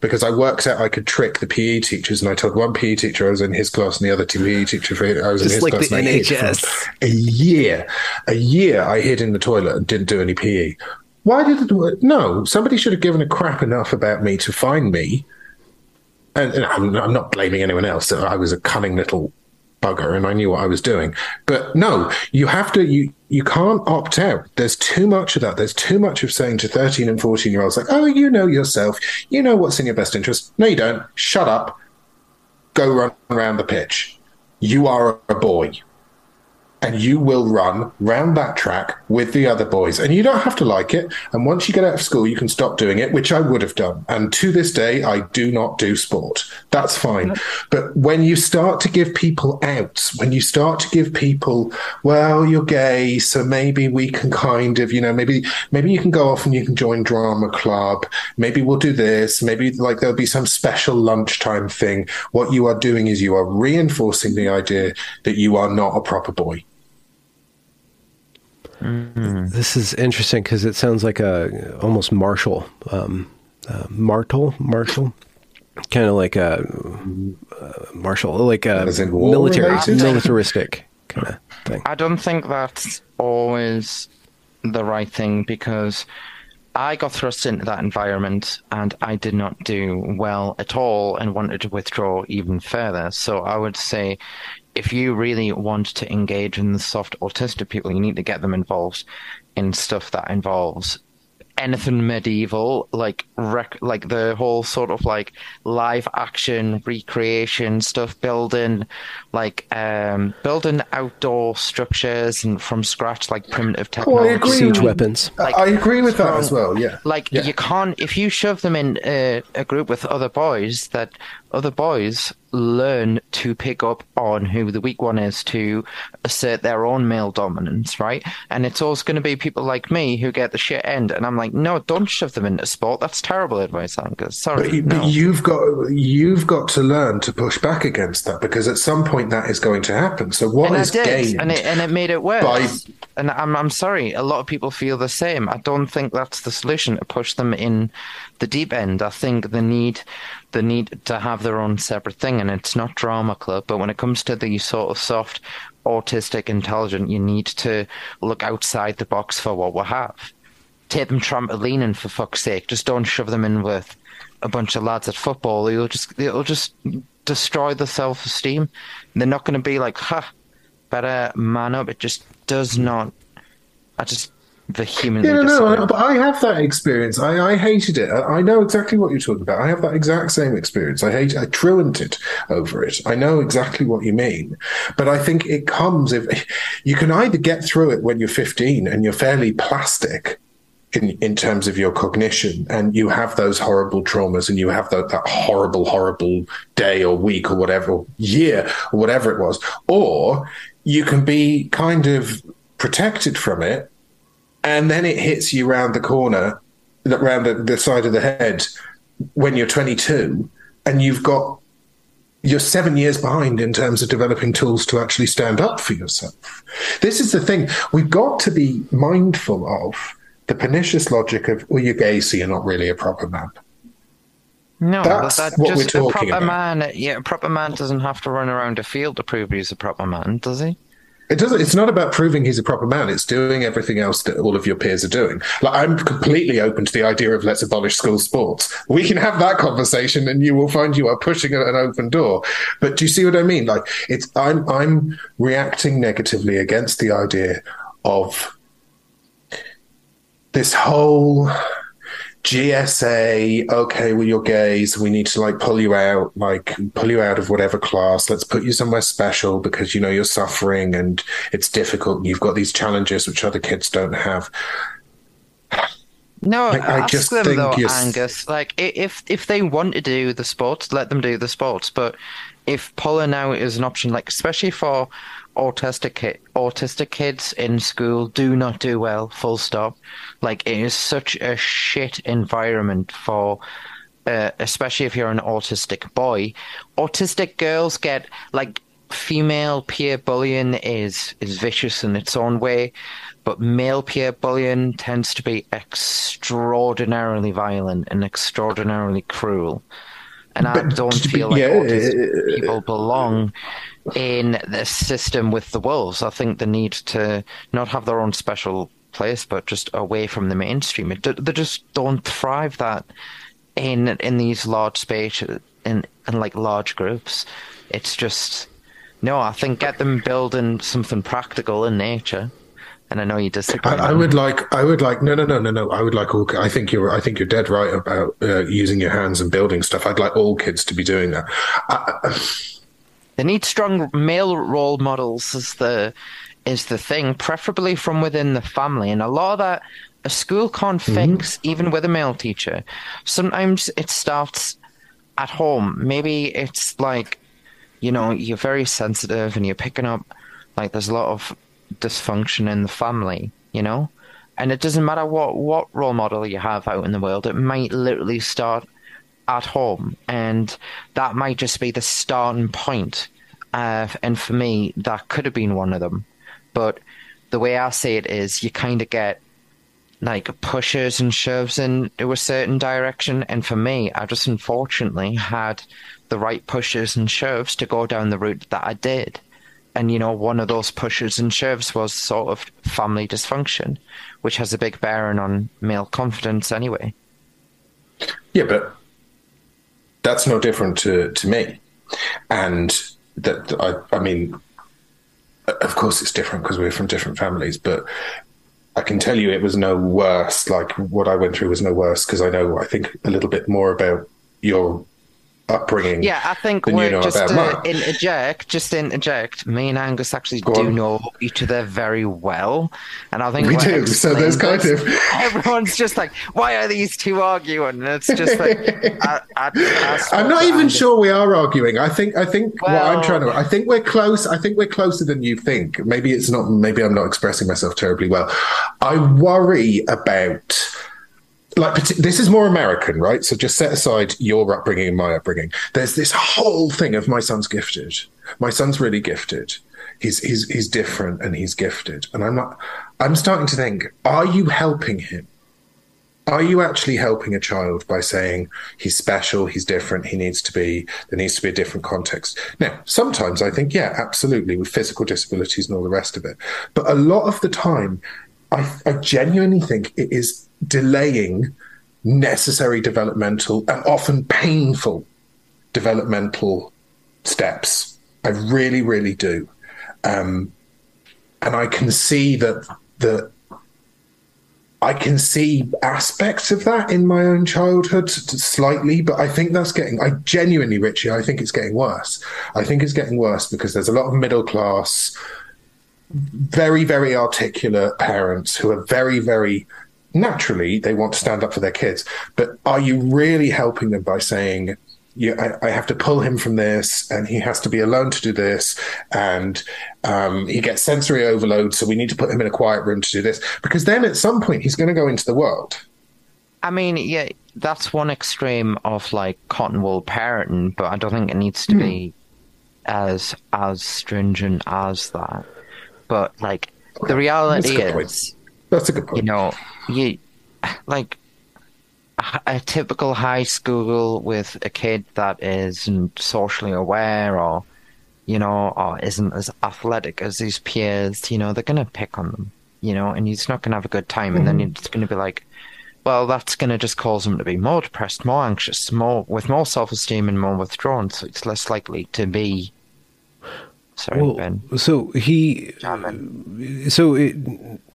because I worked out I could trick the PE teachers, and I told one PE teacher I was in his class, and the other two PE teacher I was in his like class. the and I hid for NHS. A year, a year. I hid in the toilet and didn't do any PE. Why did it? work? No, somebody should have given a crap enough about me to find me and, and I'm, I'm not blaming anyone else. That I was a cunning little bugger, and I knew what I was doing. But no, you have to. You you can't opt out. There's too much of that. There's too much of saying to 13 and 14 year olds like, "Oh, you know yourself. You know what's in your best interest." No, you don't. Shut up. Go run around the pitch. You are a boy and you will run round that track with the other boys. And you don't have to like it. And once you get out of school, you can stop doing it, which I would have done. And to this day, I do not do sport. That's fine. But when you start to give people outs, when you start to give people, well, you're gay, so maybe we can kind of, you know, maybe maybe you can go off and you can join drama club. Maybe we'll do this. Maybe like there'll be some special lunchtime thing. What you are doing is you are reinforcing the idea that you are not a proper boy. This is interesting because it sounds like a almost martial, um, uh, martial, martial, kind of like a uh, martial, like a As in war military, militaristic kind of thing. I don't think that's always the right thing because I got thrust into that environment and I did not do well at all and wanted to withdraw even further. So I would say if you really want to engage in the soft autistic people, you need to get them involved in stuff that involves anything medieval, like rec- like the whole sort of like live action recreation stuff, building like um building outdoor structures and from scratch, like primitive Oh, I technology. agree. Siege with- weapons. Like, I agree with that as well. Yeah. Like Yeah. you can't if you shove them in a, a group with other boys that other boys learn to pick up on who the weak one is to assert their own male dominance, right? And it's always going to be people like me who get the shit end, and I'm like, no, don't shove them into sport. That's terrible advice, Angus. Sorry, But, no. but you've got you've got to learn to push back against that because at some point that is going to happen. So what and is did, gained? and it and it made it worse. by- And I'm I'm sorry, a lot of people feel the same. I don't think that's the solution to push them in the deep end. I think the need the need to have their own separate thing, and it's not drama club. But when it comes to the sort of soft, autistic, intelligent, you need to look outside the box for what we have. Take them trampolining for fuck's sake. Just don't shove them in with a bunch of lads at football. You'll just it'll just destroy the self esteem. They're not going to be like, ha, better man up. It just does not. I just vehemently yeah, no, no, but I have that experience. I, I hated it. I, I know exactly what you're talking about. I have that exact same experience. I hate. I truanted over it. I know exactly what you mean. But I think it comes if you can either get through it when you're 15 and you're fairly plastic. In, in terms of your cognition, and you have those horrible traumas, and you have that, that horrible, horrible day or week or whatever, year or whatever it was, or you can be kind of protected from it and then it hits you round the corner, round the, the side of the head when you're 22, and you've got you're seven years behind in terms of developing tools to actually stand up for yourself. This is the thing we've got to be mindful of the pernicious logic of, well, you're gay, so you're not really a proper man. No, That's that, what just we're talking a proper about. man. Yeah, a proper man doesn't have to run around a field to prove he's a proper man, does he? It doesn't. It's not about proving he's a proper man. It's doing everything else that all of your peers are doing. Like I'm completely open to the idea of let's abolish school sports. We can have that conversation, and you will find you are pushing an open door. But do you see what I mean? Like it's I'm I'm reacting negatively against the idea of this whole GSA, okay, well, you're gay, so we need to like pull you out, like pull you out of whatever class. Let's put you somewhere special because you know you're suffering and it's difficult. And you've got these challenges which other kids don't have. No, I- just them think though, Angus. Like, if if they want to do the sports, let them do the sports. But if pulling out is an option, like especially for autistic autistic kids in school, do not do well. Full stop. Like, it is such a shit environment for. Uh, especially if you're an autistic boy, autistic girls get like female peer bullying is is vicious in its own way, but male peer bullying tends to be extraordinarily violent and extraordinarily cruel. And I But don't feel like yeah, autistic uh, people belong in the system with the wolves. I think the need to not have their own special place, but just away from the mainstream. It, they just don't thrive that in in these large spaces in in like large groups. It's just no. I think get them building something practical in nature. And I know you disagree. I, I would like, I would like, no, no, no, no, no. I would like all. I think you're, I think you're dead right about uh, using your hands and building stuff. I'd like all kids to be doing that. I, They need strong male role models is the is the thing, preferably from within the family. And a lot of that a school can't mm-hmm. fix, even with a male teacher. Sometimes it starts at home. Maybe it's like, you know, you're very sensitive and you're picking up like there's a lot of dysfunction in the family, you know? And it doesn't matter what, what role model you have out in the world, it might literally start at home, and that might just be the starting point. Uh, and for me, that could have been one of them. But the way I see it is, you kind of get like pushes and shoves into a certain direction. And for me, I just unfortunately had the right pushes and shoves to go down the route that I did. And you know, one of those pushes and shoves was sort of family dysfunction, which has a big bearing on male confidence anyway. Yeah, but that's no different to, to me. And that, I, I mean, of course it's different because we're from different families, but I can tell you it was no worse. Like what I went through was no worse because I know, I think a little bit more about your upbringing. Yeah, I think we're just to uh, mine. interject, just to interject. Me and Angus actually Go do on. know each other very well, and I think We do, so there's kind this, of- everyone's just like, "Why are these two arguing?" And it's just like, I, I'm not even Angus- sure we are arguing. I think I think what I'm trying to I think we're close. I think we're closer than you think. Maybe it's not maybe I'm not expressing myself terribly well. I worry about like this is more American, right? So just set aside your upbringing and my upbringing. There's this whole thing of my son's gifted. My son's really gifted. He's he's he's different and he's gifted. And I'm not I'm starting to think, are you helping him? Are you actually helping a child by saying he's special, he's different, he needs to be, there needs to be a different context? Now, sometimes I think, yeah, absolutely, with physical disabilities and all the rest of it. But a lot of the time, I, I genuinely think it is delaying necessary developmental and often painful developmental steps. I really, really do. Um, and I can see that the I can see aspects of that in my own childhood slightly, but I think that's getting, I genuinely, Richie, I think it's getting worse. I think it's getting worse because there's a lot of middle class, very, very articulate parents who are very, very naturally, they want to stand up for their kids. But are you really helping them by saying, you, I, I have to pull him from this, and he has to be alone to do this, and um, he gets sensory overload, so we need to put him in a quiet room to do this. Because then at some point he's going to go into the world. I mean, yeah, that's one extreme of like cotton wool parenting, but I don't think it needs to be as as stringent as that. But like the reality is, That's a good point. you know, you like a, a typical high school with a kid that isn't socially aware or you know or isn't as athletic as his peers. You know, they're gonna pick on them. You know, and he's not gonna have a good time, and then mm-hmm. it's gonna be like. Well, that's going to just cause him to be more depressed, more anxious, more with more self-esteem and more withdrawn. So it's less likely to be Sorry, Well, Ben. so he, so it,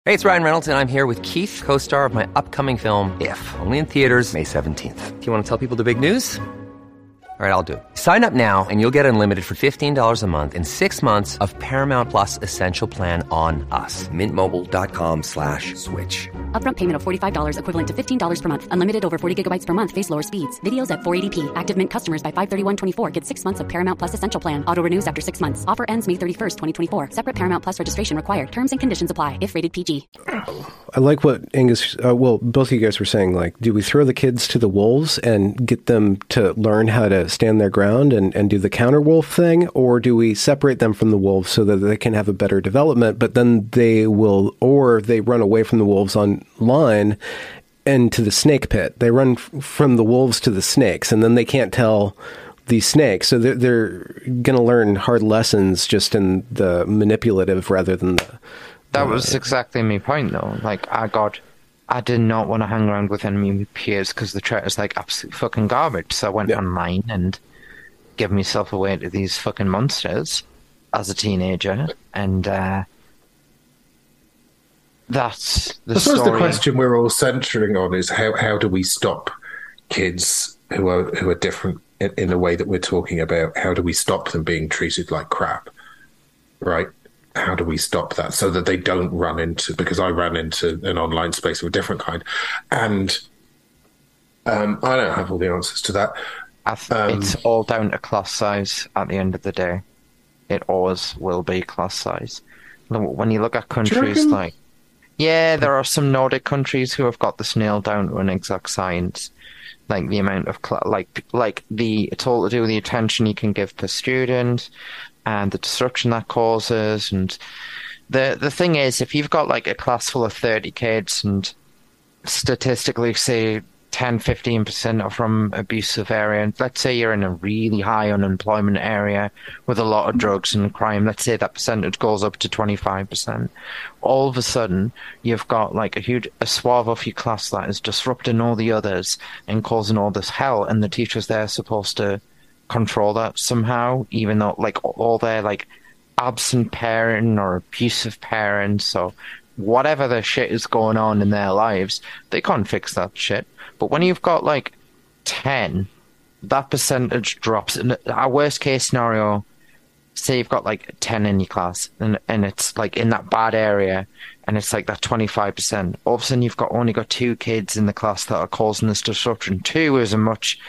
Hey, it's Ryan Reynolds, and I'm here with Keith, co star of my upcoming film, If, only in theaters, May 17th. Do you want to tell people the big news? All right, I'll do it. Sign up now and you'll get unlimited for $15 a month and six months of Paramount Plus Essential Plan on us. Mintmobile.com slash switch. Upfront payment of $45 equivalent to $15 per month. Unlimited over 40 gigabytes per month. Face lower speeds. Videos at 480p. Active Mint customers by 531.24 get six months of Paramount Plus Essential Plan. Auto renews after six months. Offer ends May 31st, 2024. Separate Paramount Plus registration required. Terms and conditions apply if rated PG. I like what Angus, uh, well, both of you guys were saying, like, do we throw the kids to the wolves and get them to learn how to stand their ground and, and do the counter wolf thing? Or do we separate them from the wolves so that they can have a better development, but then they will, or they run away from the wolves online and to the snake pit? They run f- from the wolves to the snakes and then they can't tell these snakes. So they're, they're going to learn hard lessons just in the manipulative rather than the. That was uh, exactly my point, though. Like, I got, I did not want to hang around with any of peers because the chat is like absolute fucking garbage. So I went Yeah. online and gave myself away to these fucking monsters as a teenager, and uh, that's the I suppose story. the question we're all centering on is how how do we stop kids who are who are different in, in the way that we're talking about? How do we stop them being treated like crap? Right? How do we stop that so that they don't run into? Because I ran into an online space of a different kind, and um, I don't have all the answers to that. Um, it's all down to class size at the end of the day. It always will be class size. When you look at countries like, yeah, there are some Nordic countries who have got this nailed down to an exact science. Like the amount of cl- like like the it's all to do with the attention you can give per student, and the disruption that causes. And the the thing is, if you've got like a class full of thirty kids and statistically say 10 15% are from abusive area and let's say you're in a really high unemployment area with a lot of drugs and crime let's say that percentage goes up to 25% all of a sudden you've got like a huge a swath of your class that is disrupting all the others and causing all this hell and the teachers there are supposed to control that somehow even though like all their like absent parent or abusive parents or whatever the shit is going on in their lives, they can't fix that shit. But when you've got like 10, that percentage drops. In our worst case scenario, say you've got like 10 in your class and, and it's like in that bad area and it's like that 25%. All of a sudden you've got only got two kids in the class that are causing this disruption. Two is a much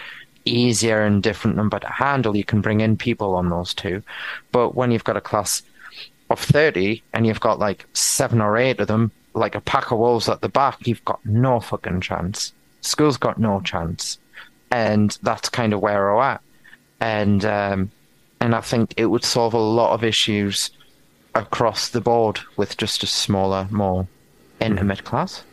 easier and different number to handle. You can bring in people on those two. But when you've got a class of 30 and you've got like seven or eight of them, like a pack of wolves at the back, you've got no fucking chance. School's got no chance. And that's kind of where we're at. And, um, and I think it would solve a lot of issues across the board with just a smaller, more intimate class.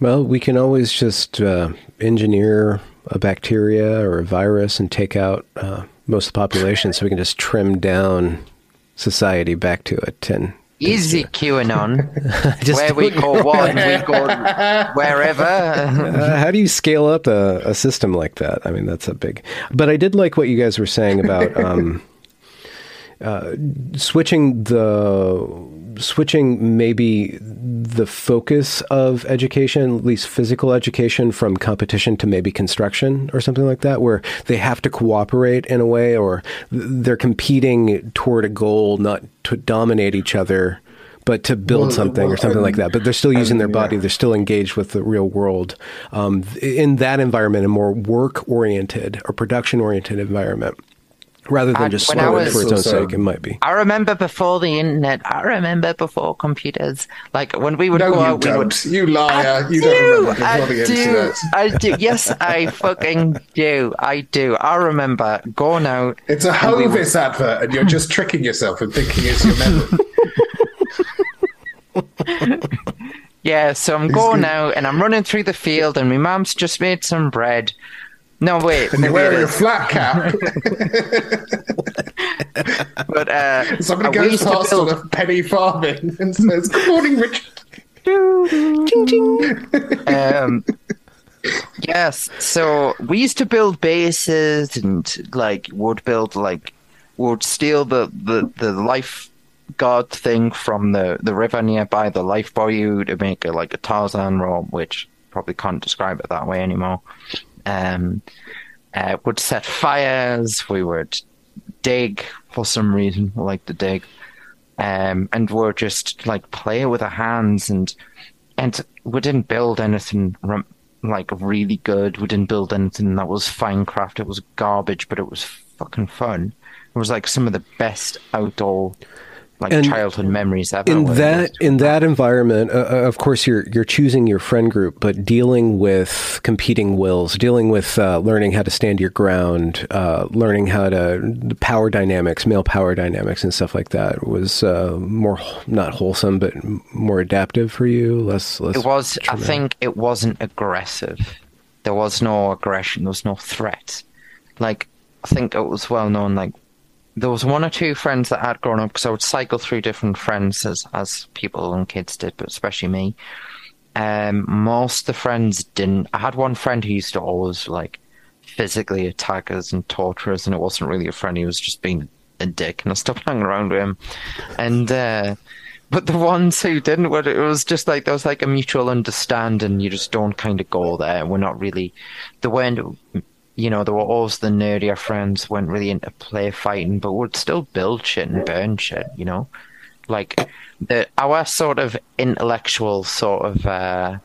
Well, we can always just uh, engineer a bacteria or a virus and take out uh, most of the population so we can just trim down society back to a 10. Easy QAnon, Just where we go one, we go wherever. Uh, how do you scale up a, a system like that? I mean, that's a big. But I did like what you guys were saying about um, uh, switching the switching maybe the focus of education, at least physical education, from competition to maybe construction or something like that, where they have to cooperate in a way, or they're competing toward a goal, not to dominate each other. But to build Well, something or well, something like that, but they're still using their body. yeah. They're still engaged with the real world. Um, in that environment, a more work-oriented or production-oriented environment, rather than And just when slow it for its own sake. It might be. I remember before the internet. I remember before computers. Like when we would No, go you out, we would. don't. You liar. I you do. don't remember before I the do. internet. I do. Yes, I fucking do. I do. I remember going out. It's a and we would- advert, and you're just tricking yourself and thinking it's your memory. Yeah, so I'm going out and I'm running through the field, and my mum's just made some bread. No, wait. and you're wearing a flat cap. But uh, Somebody we goes used to past build- on a penny farthing and says, "Good morning, Richard." um, yes, so we used to build bases and like would build like would steal the, the, the lifeguard thing from the, the river nearby, the life buoy, to make a, like a Tarzan rope, which probably can't describe it that way anymore. Um, uh, would set fires. We would dig for some reason. We like to dig, um, and we're just like play with our hands and and we didn't build anything like really good. We didn't build anything that was fine craft. It was garbage, but it was fucking fun. It was like some of the best outdoor like And childhood memories ever. in that in that environment uh, uh, of course you're you're choosing your friend group but dealing with competing wills dealing with uh, learning how to stand your ground uh, learning how to the power dynamics male power dynamics and stuff like that was uh, more not wholesome but more adaptive for you less less it was. I think it wasn't aggressive. There was no aggression. There was no threat. Like I think it was well known. Like there was one or two friends that had grown up because I would cycle through different friends as as people and kids did, but especially me. Um, most of the friends didn't. I had one friend who used to always like physically attack us and torture us, and it wasn't really a friend. He was just being a dick, and I stopped hanging around with him. And uh, but the ones who didn't, well, it was just like there was like a mutual understanding. You just don't kind of go there. We're not really. They weren't. You know, there were always the nerdier friends weren't really into play fighting, but would still build shit and burn shit. You know, like the our sort of intellectual sort of uh,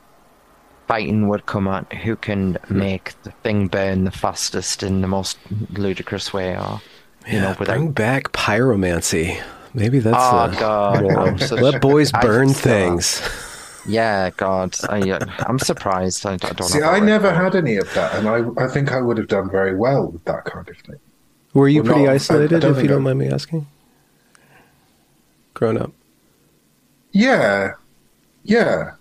fighting would come at who can make the thing burn the fastest in the most ludicrous way, or you yeah, know, without bring back pyromancy. Maybe that's Oh, the God, let boys burn things Yeah, God, I, uh, I'm surprised. I, I don't See. I never it. had any of that, and I, I think I would have done very well with that kind of thing. were you Well, pretty no, I- I isolated if you don't I- mind me asking grown up Yeah, yeah.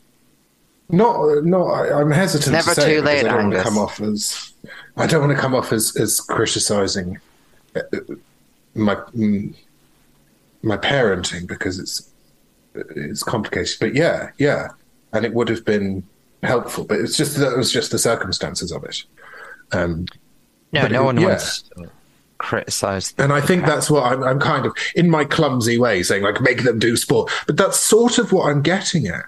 Not, not. I, I'm hesitant Never to say too it late, I don't want Angus. to come off as. I don't want to come off as as criticizing uh, my mm, my parenting because it's it's complicated. But yeah, yeah, and it would have been helpful. But it's just that it was just the circumstances of it. Um, No, no it- one yeah. wants to criticize. And I think that's what I'm, I'm kind of in my clumsy way saying, like, make them do sport. But that's sort of what I'm getting at.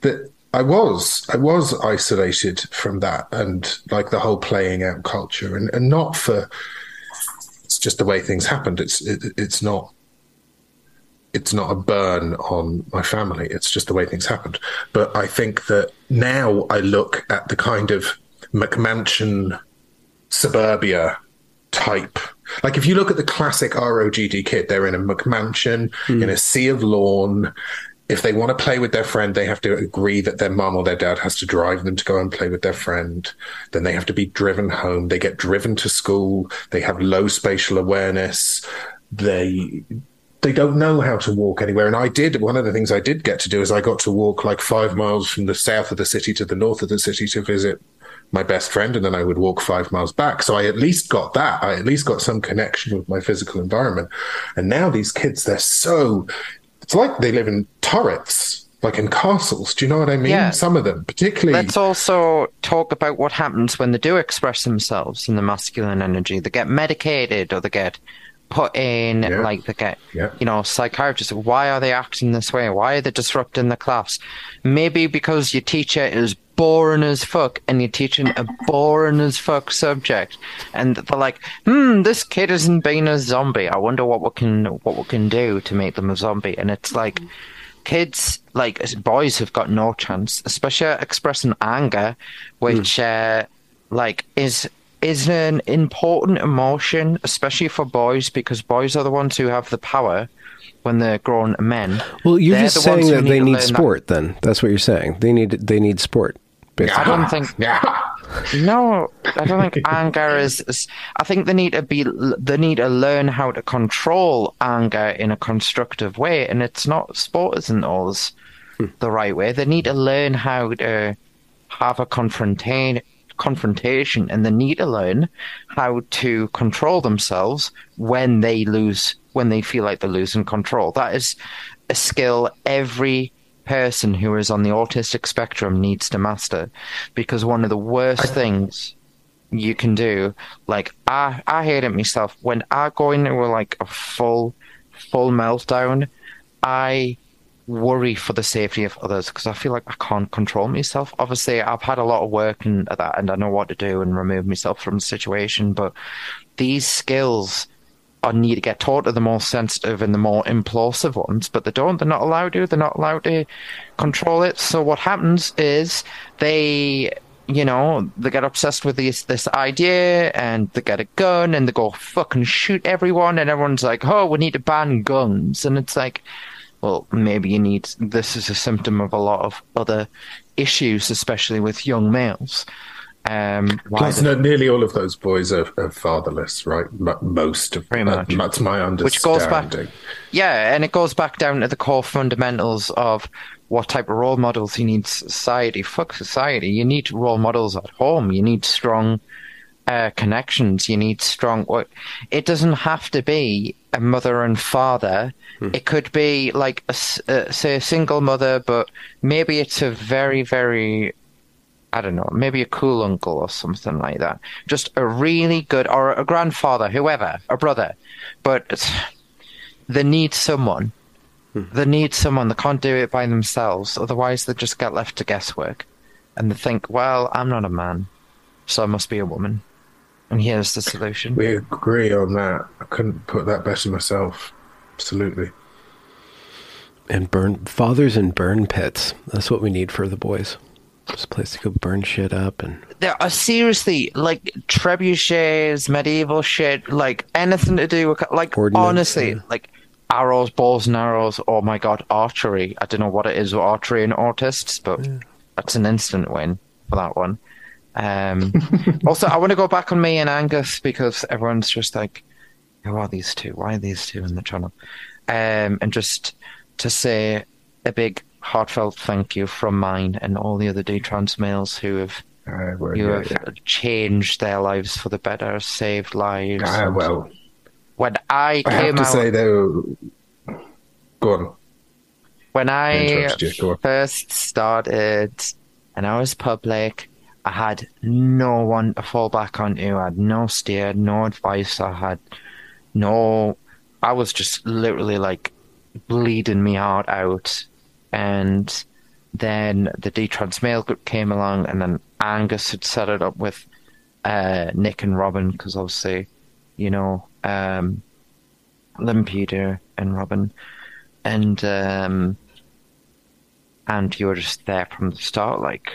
That I was, I was isolated from that and like the whole playing out culture, and, and not for. It's just the way things happened. It's it, it's not. It's not a burn on my family. It's just the way things happened. But I think that now I look at the kind of McMansion suburbia type. Like if you look at the classic ROGD kid, they're in a McMansion hmm. in a sea of lawn. If they want to play with their friend, they have to agree that their mum or their dad has to drive them to go and play with their friend. Then they have to be driven home. They get driven to school. They have low spatial awareness. They they don't know how to walk anywhere. And I did one of the things I did get to do is I got to walk like five miles from the south of the city to the north of the city to visit my best friend, and then I would walk five miles back. So I at least got that. I at least got some connection with my physical environment. And now these kids, they're so it's like they live in turrets, like in castles. Do you know what I mean? Yeah. Some of them, particularly Let's also talk about what happens when they do express themselves in the masculine energy. They get medicated or they get put in, Yeah. like the get, Yeah. you know, psychiatrists. Why are they acting this way? Why are they disrupting the class? Maybe because your teacher is boring as fuck and you're teaching a boring as fuck subject. And they're like, hmm, this kid isn't being a zombie. I wonder what we can, what we can do to make them a zombie. And it's like, kids like boys have got no chance especially expressing anger which uh, like is is an important emotion especially for boys because boys are the ones who have the power when they're grown men Well, you're They're just the ones saying who that they need learn that- sport. Then that's what you're saying. They need they need sport. basically. I don't think yeah. No, I don't think anger is, is. I think they need to be. They need to learn how to control anger in a constructive way, and it's not. Sport isn't always hmm. the right way. They need to learn how to have a confrontation, confrontation, and they need to learn how to control themselves when they lose, when they feel like they're losing control. That is a skill every person who is on the autistic spectrum needs to master because one of the worst things you can do. Like I, I hate it myself when I go into like a full, full meltdown. I worry for the safety of others because I feel like I can't control myself. Obviously, I've had a lot of work and that, and I know what to do and remove myself from the situation. But these skills I need to get taught to the more sensitive and the more implosive ones, but they don't. They're not allowed to. They're not allowed to control it. So what happens is they, you know, they get obsessed with this this idea and they get a gun and they go fucking shoot everyone, and everyone's like, "Oh, we need to ban guns," and it's like, well, maybe you need. This is a symptom of a lot of other issues, especially with young males. Um, Plus, no, nearly all of those boys are, are fatherless, right? M- most of Pretty uh, much. That's my understanding. which goes back yeah and it goes back down to the core fundamentals of what type of role models you need society fuck society you need role models at home you need strong uh, connections you need strong it doesn't have to be a mother and father it could be like a, uh, say a single mother but maybe it's a very very I don't know, maybe a cool uncle or something like that. Just a really good, or a grandfather, whoever, a brother. But they need someone. They need someone. They can't do it by themselves. Otherwise, they just get left to guesswork. And they think, well, I'm not a man, so I must be a woman. And here's the solution. We agree on that. I couldn't put that better myself. Absolutely. And burn fathers in burn pits. That's what we need for the boys. Just a place to go burn shit up and there are seriously like trebuchets, medieval shit, like anything to do with like Ordnance, honestly, yeah. like arrows, balls and arrows. Oh my god, archery! I don't know what it is with archery and autists, but that's an instant win for that one. Um, also, I want to go back on me and Angus because everyone's just like, who are these two? Why are these two in the channel? Um, and just to say a big heartfelt thank you from mine and all the other D-trans males who have Uh, well, you yeah, have yeah. changed their lives for the better, saved lives. And well, when I I have came to out, say though. Go on. when I interrupted you, go on. first started and I was public, I had no one to fall back onto. I had no steer, no advice. I had no. I was just literally like bleeding me heart out, and then the D-Trans Male group came along, and then Angus had set it up with uh, Nick and Robin because obviously, you know, um, Lim Peter and Robin, and um, and you were just there from the start, like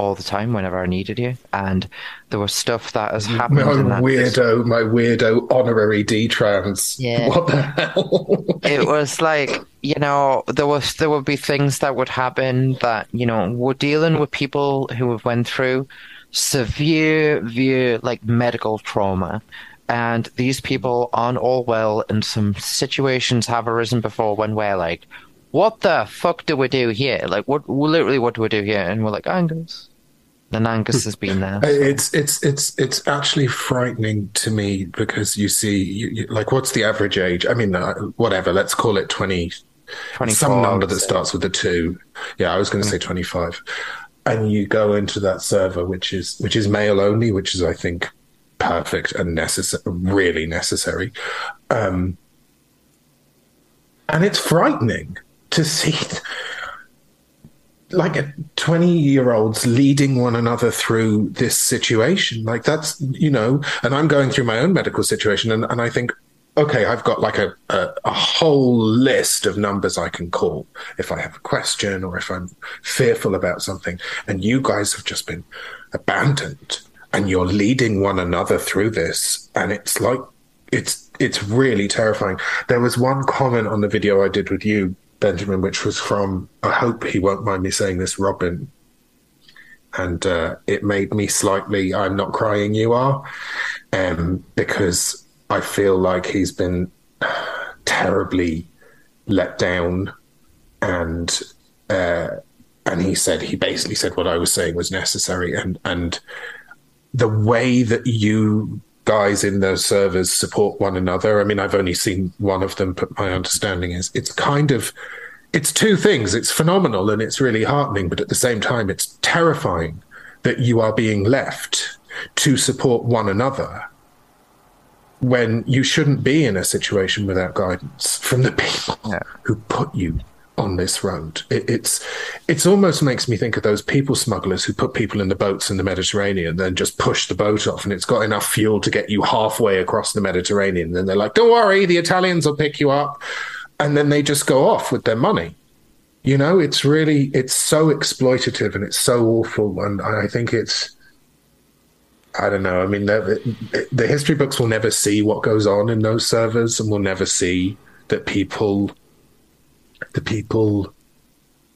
all the time whenever I needed you, and there was stuff that has happened. My in that weirdo, my weirdo honorary D trans. Yeah. What the hell? it was like you know there was there would be things that would happen that you know we're dealing with people who have went through severe severe like medical trauma and these people aren't all well and some situations have arisen before when we're like what the fuck do we do here like what literally what do we do here and we're like angus and angus has been there It's it's it's it's actually frightening to me because you see, you, you, like, what's the average age? I mean, uh, whatever. Let's call it twenty. some number that starts with a two. Yeah, I was going to say twenty-five. And you go into that server, which is which is male only, which is I think perfect and necessary, really necessary. Um, and it's frightening to see like a 20 year olds leading one another through this situation. Like that's you know and i'm going through my own medical situation and, and i think okay i've got like a, a, a whole list of numbers i can call if i have a question or if i'm fearful about something. And you guys have just been abandoned and you're leading one another through this and it's like it's it's really terrifying. There was one comment on the video i did with you benjamin which was from i hope he won't mind me saying this robin. And uh, it made me slightly i'm not crying you are um, because i feel like he's been terribly let down. And uh, and he said he basically said what i was saying was necessary. And and the way that you guys in those servers support one another. I mean, I've only seen one of them, but my understanding is it's kind of it's two things. It's phenomenal and it's really heartening, but at the same time, it's terrifying that you are being left. to support one another when you shouldn't be in a situation without guidance from the people Yeah. who put you on this road. It, it's it's almost makes me think of those people smugglers who put people in the boats in the Mediterranean, then just push the boat off, and it's got enough fuel to get you halfway across the Mediterranean. And then they're like, "Don't worry, the Italians will pick you up," and then they just go off with their money. You know, it's really it's so exploitative and it's so awful, and I think it's. I don't know. I mean, the, the history books will never see what goes on in those servers, and will never see that people, the people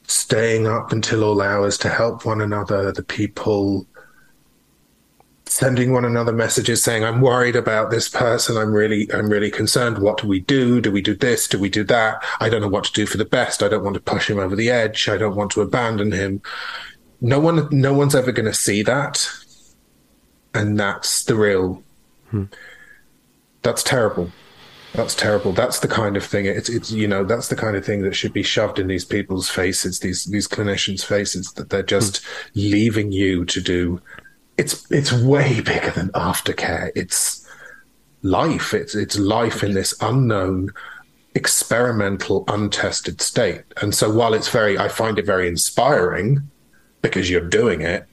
staying up until all hours to help one another, the people sending one another messages saying, "I'm worried about this person. I'm really, I'm really concerned. What do we do? Do we do this? Do we do that? I don't know what to do for the best. I don't want to push him over the edge. I don't want to abandon him." No one, no one's ever going to see that and that's the real hmm. that's terrible that's terrible. That's the kind of thing it's it's you know that's the kind of thing that should be shoved in these people's faces these these clinicians faces that they're just leaving you to do it's it's way bigger than aftercare. It's life. It's it's life in this unknown experimental untested state. And so while it's very i find it very inspiring because you're doing it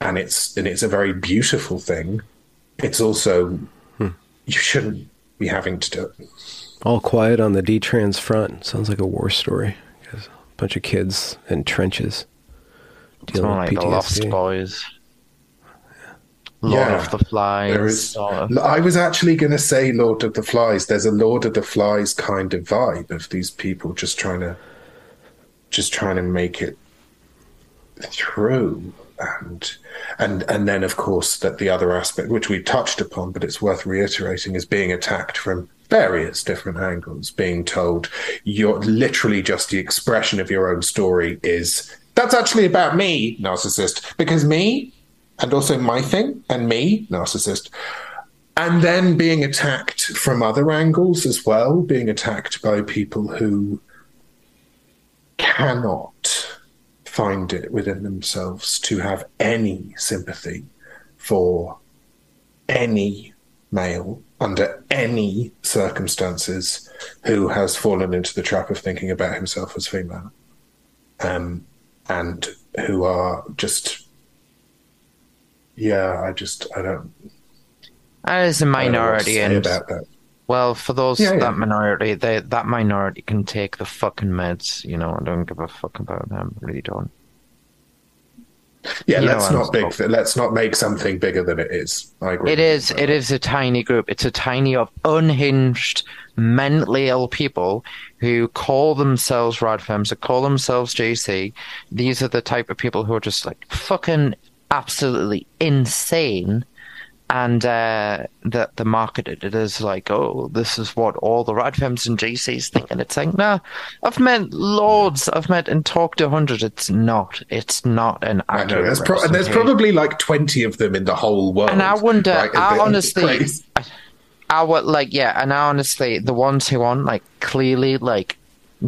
and it's and it's a very beautiful thing. It's also hmm. you shouldn't be having to do it. All quiet on the D-Trans front. Sounds like a war story. A bunch of kids in trenches. It's dealing more with like the Lost PTSD. Boys. Lord Yeah. of the Flies. There is. sort of. I was actually going to say Lord of the Flies. There's a Lord of the Flies kind of vibe of these people just trying to, just trying to make it through, and and and then of course that the other aspect which we touched upon, but it's worth reiterating, is being attacked from various different angles. Being told you're literally just the expression of your own story is that's actually about me, narcissist, because me and also my thing and me, narcissist. And then being attacked from other angles as well, being attacked by people who cannot find it within themselves to have any sympathy for any male under any circumstances who has fallen into the trap of thinking about himself as female. Um, and who are just yeah, I just I don't. Is a I don't know what to minority, and about that. Well, for those Yeah, yeah. that minority, they that minority can take the fucking meds. You know, I don't give a fuck about them. Really don't. Yeah, You let's not big. Let's not make something bigger than it is. I agree. It is. It is a tiny group. It's a tiny of unhinged, mentally ill people who call themselves Radfems, who call themselves GC. These are the type of people who are just like fucking absolutely insane. And uh, the the marketed it as like, oh, this is what all the Radfems and GCs think, and it's like, nah. I've met loads. I've met and talked to hundred. It's not. It's not an I know. There's, pro- there's probably like twenty of them in the whole world. And I wonder, right? I honestly. I, I would like, yeah, and I honestly, the ones who aren't like clearly like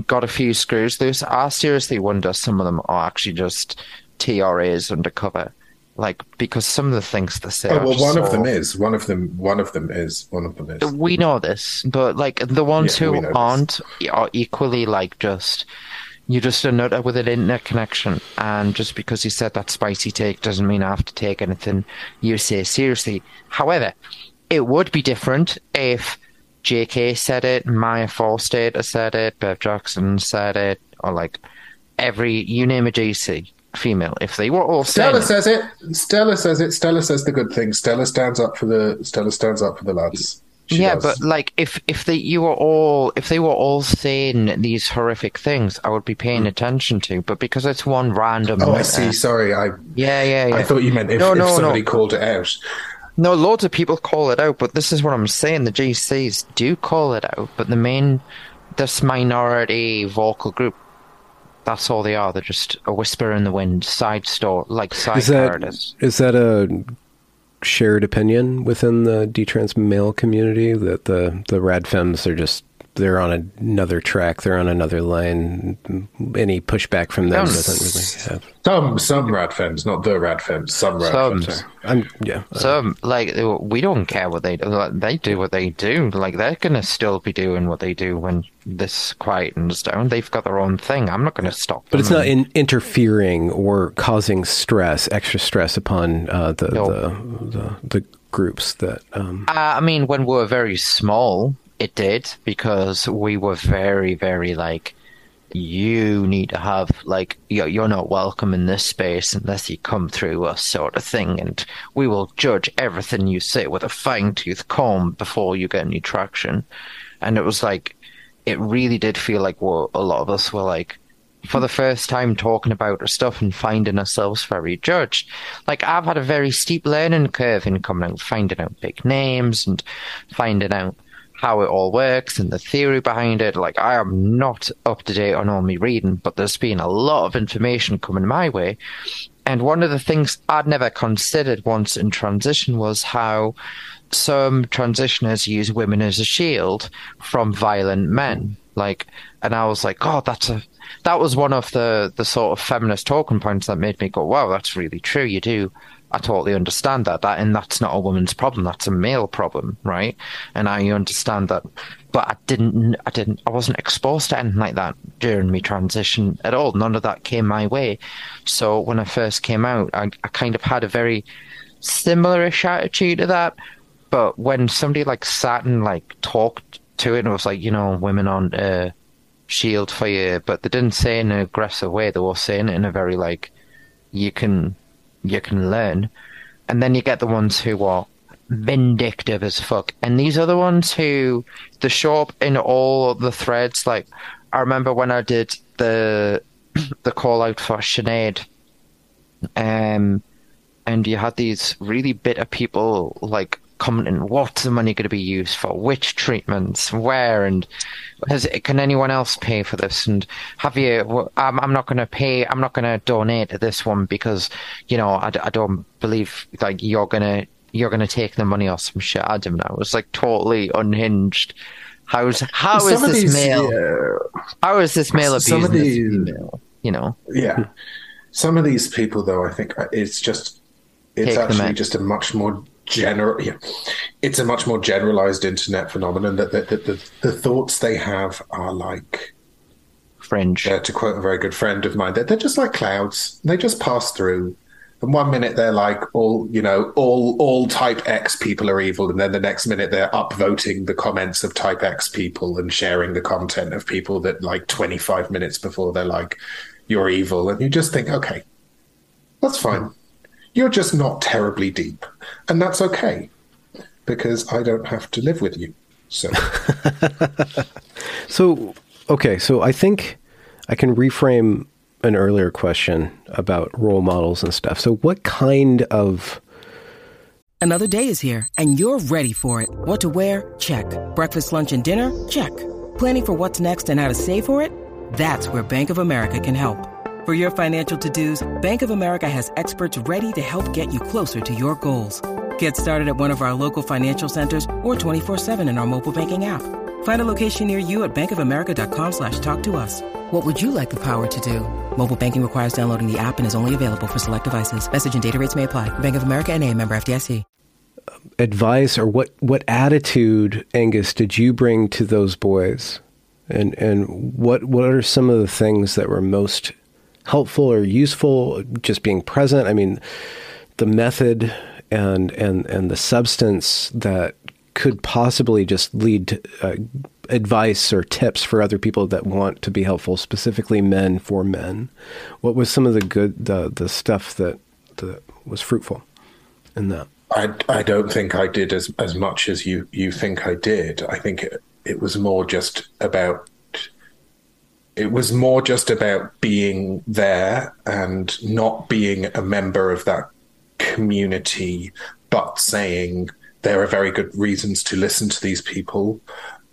got a few screws loose, I seriously wonder some of them are actually just TRAs undercover, like because some of the things they say. Oh well, one of them is. One of them. One of them is. One of them is. We know this, but like the ones Yeah, who aren't are equally like just. You're just a nutter with an internet connection, and just because you said that spicy take doesn't mean I have to take anything you say seriously. However, it would be different if JK said it, Maya Forstater said it, Bev Jackson said it, or like every you name a GC female. If they were all Stella says it. Stella says it. Stella says the good thing. Stella stands up for the. Stella stands up for the lads. She yeah, does. but like if if they you were all if they were all saying these horrific things, I would be paying hmm. attention to. But because it's one random. Oh, I see. Sorry, I. Yeah, yeah, yeah. I thought you meant if, No, if somebody no. called it out. No, loads of people call it out, but this is what I'm saying. The GCs do call it out, but the main, this minority vocal group, that's all they are. They're just a whisper in the wind, side store, like side Is that is that a shared opinion within the D-trans male community that the the rad femmes are just they're on another track, they're on another line. Any pushback from them Um, doesn't really have. Some some rad femmes, not the rad femmes. Some rad Some. femmes. I'm yeah. So, like, we don't care what they do. Like, They do what they do. Like, they're gonna still be doing what they do when this quietens down. They've got their own thing. I'm not gonna stop. But it's not in, interfering or causing stress, extra stress upon uh, the, No. the the the groups that. Um, Uh, I mean, when we were very small, it did because we were very, very like, you need to have like you're, you're not welcome in this space unless you come through us, sort of thing, and we will judge everything you say with a fine tooth comb before you get any traction. And it was like, it really did feel like well, a lot of us were like. For the first time, talking about our stuff and finding ourselves very judged. Like I've had a very steep learning curve in coming out, finding out big names and finding out how it all works and the theory behind it. Like I am not up to date on all my reading, but there's been a lot of information coming my way. And one of the things I'd never considered once in transition was how some transitioners use women as a shield from violent men. Like, and I was like, oh, that's a, that was one of the, the sort of feminist talking points that made me go, wow, that's really true. You do. I totally understand that. That and that's not a woman's problem. That's a male problem, right? And I understand that. But I didn't. I didn't. I wasn't exposed to anything like that during my transition at all. None of that came my way. So when I first came out, I, I kind of had a very similar-ish attitude to that. But when somebody like sat and like talked to it and was like, you know, women on uh, shield for you, but they didn't say in an aggressive way. They were saying it in a very like, you can you can learn. And then you get the ones who are vindictive as fuck. And these are the ones who they show up in all the threads. Like I remember when I did the the call out for Sinead, um, and you had these really bitter people like commenting, "What's the money going to be used for? Which treatments? Where? And has can anyone else pay for this? And have you? well, I'm I'm not going to pay. I'm not going to donate to this one because you know I don't believe like you're gonna you're gonna take the money or some shit. I don't know. It was like totally unhinged. How's how is Some of this these, male? yeah, How is this male Some abusing of this these- female? You know. yeah. Some of these people, though, I think uh, it's just it's Take actually just a much more general. Yeah, it's a much more generalized internet phenomenon that, that the, the thoughts they have are like. Fringe. uh, to quote a very good friend of mine, they're, they're just like clouds. They just pass through. And one minute they're like all you know, all all type X people are evil, and then the next minute they're upvoting the comments of type X people and sharing the content of people that like twenty five minutes before they're like, You're evil. And you just think, okay, that's fine. You're just not terribly deep. And that's okay. Because I don't have to live with you. So So, okay, so I think I can reframe an earlier question about role models and stuff. So, what kind of Another day is here, and you're ready for it. What to wear? Check. Breakfast, lunch, and dinner? Check. Planning for what's next and how to save for it? That's where Bank of America can help. For your financial to dos, Bank of America has experts ready to help get you closer to your goals. Get started at one of our local financial centers or 24-7 in our mobile banking app. Find a location near you at bankofamerica.com slash talk to us. What would you like the power to do? Mobile banking requires downloading the app and is only available for select devices. Message and data rates may apply. Bank of America and a member FDIC. advice or what what attitude Angus did you bring to those boys and and what what are some of the things that were most helpful or useful just being present. I mean the method and and and the substance that could possibly just lead to uh, advice or tips for other people that want to be helpful specifically men for men. What was some of the good the the stuff that that was fruitful in that? I, I don't think I did as, as much as you, you think I did. I think it, it was more just about it was more just about being there and not being a member of that community, but saying there are very good reasons to listen to these people,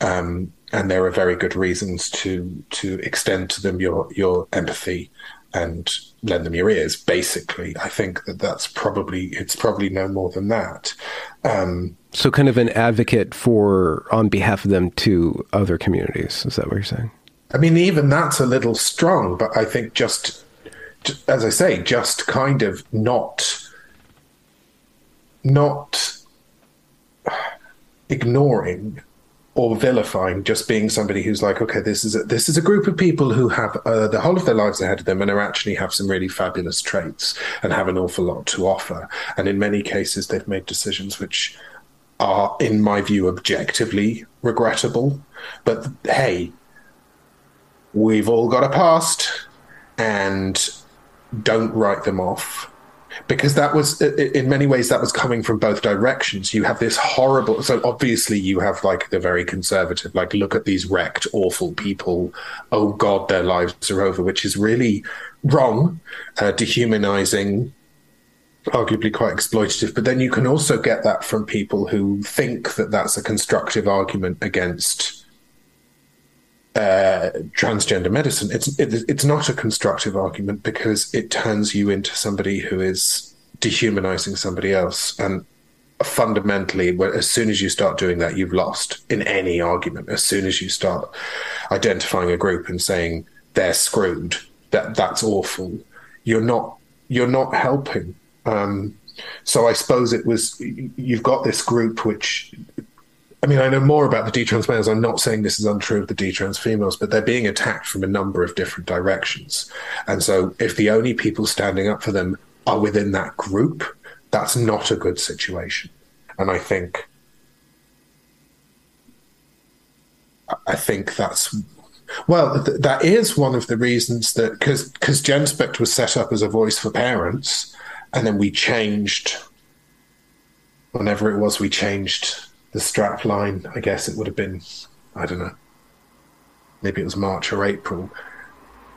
um, and there are very good reasons to to extend to them your your empathy and lend them your ears. Basically, I think that that's probably it's probably no more than that. Um, So, kind of an advocate for on behalf of them to other communities. Is that what you're saying? I mean, even that's a little strong, but I think just, as I say, just kind of not, not ignoring or vilifying just being somebody who's like, okay, this is a, this is a group of people who have uh, the whole of their lives ahead of them and are actually have some really fabulous traits and have an awful lot to offer. And in many cases, they've made decisions which are, in my view, objectively regrettable. But hey, we've all got a past and don't write them off. Because that was in many ways that was coming from both directions. You have this horrible so obviously you have like the very conservative like look at these wrecked awful people. Oh god their lives are over which is really wrong uh, dehumanizing arguably quite exploitative. But then you can also get that from people who think that that's a constructive argument against uh, transgender medicine, it's it, it's not a constructive argument because it turns you into somebody who is dehumanizing somebody else, and fundamentally, as soon as you start doing that, you've lost in any argument. As soon as you start identifying a group and saying they're screwed, that that's awful, you're not you're not helping. Um, so I suppose it was you've got this group which I mean, I know more about the D-trans males. I'm not saying this is untrue of the D-trans females, but they're being attacked from a number of different directions. And so if the only people standing up for them are within that group, that's not a good situation. And I think I think that's well, th- that is one of the reasons that because because Genspect was set up as a voice for parents, and then we changed whenever it was we changed the strap line. I guess it would have been I don't know, maybe it was March or April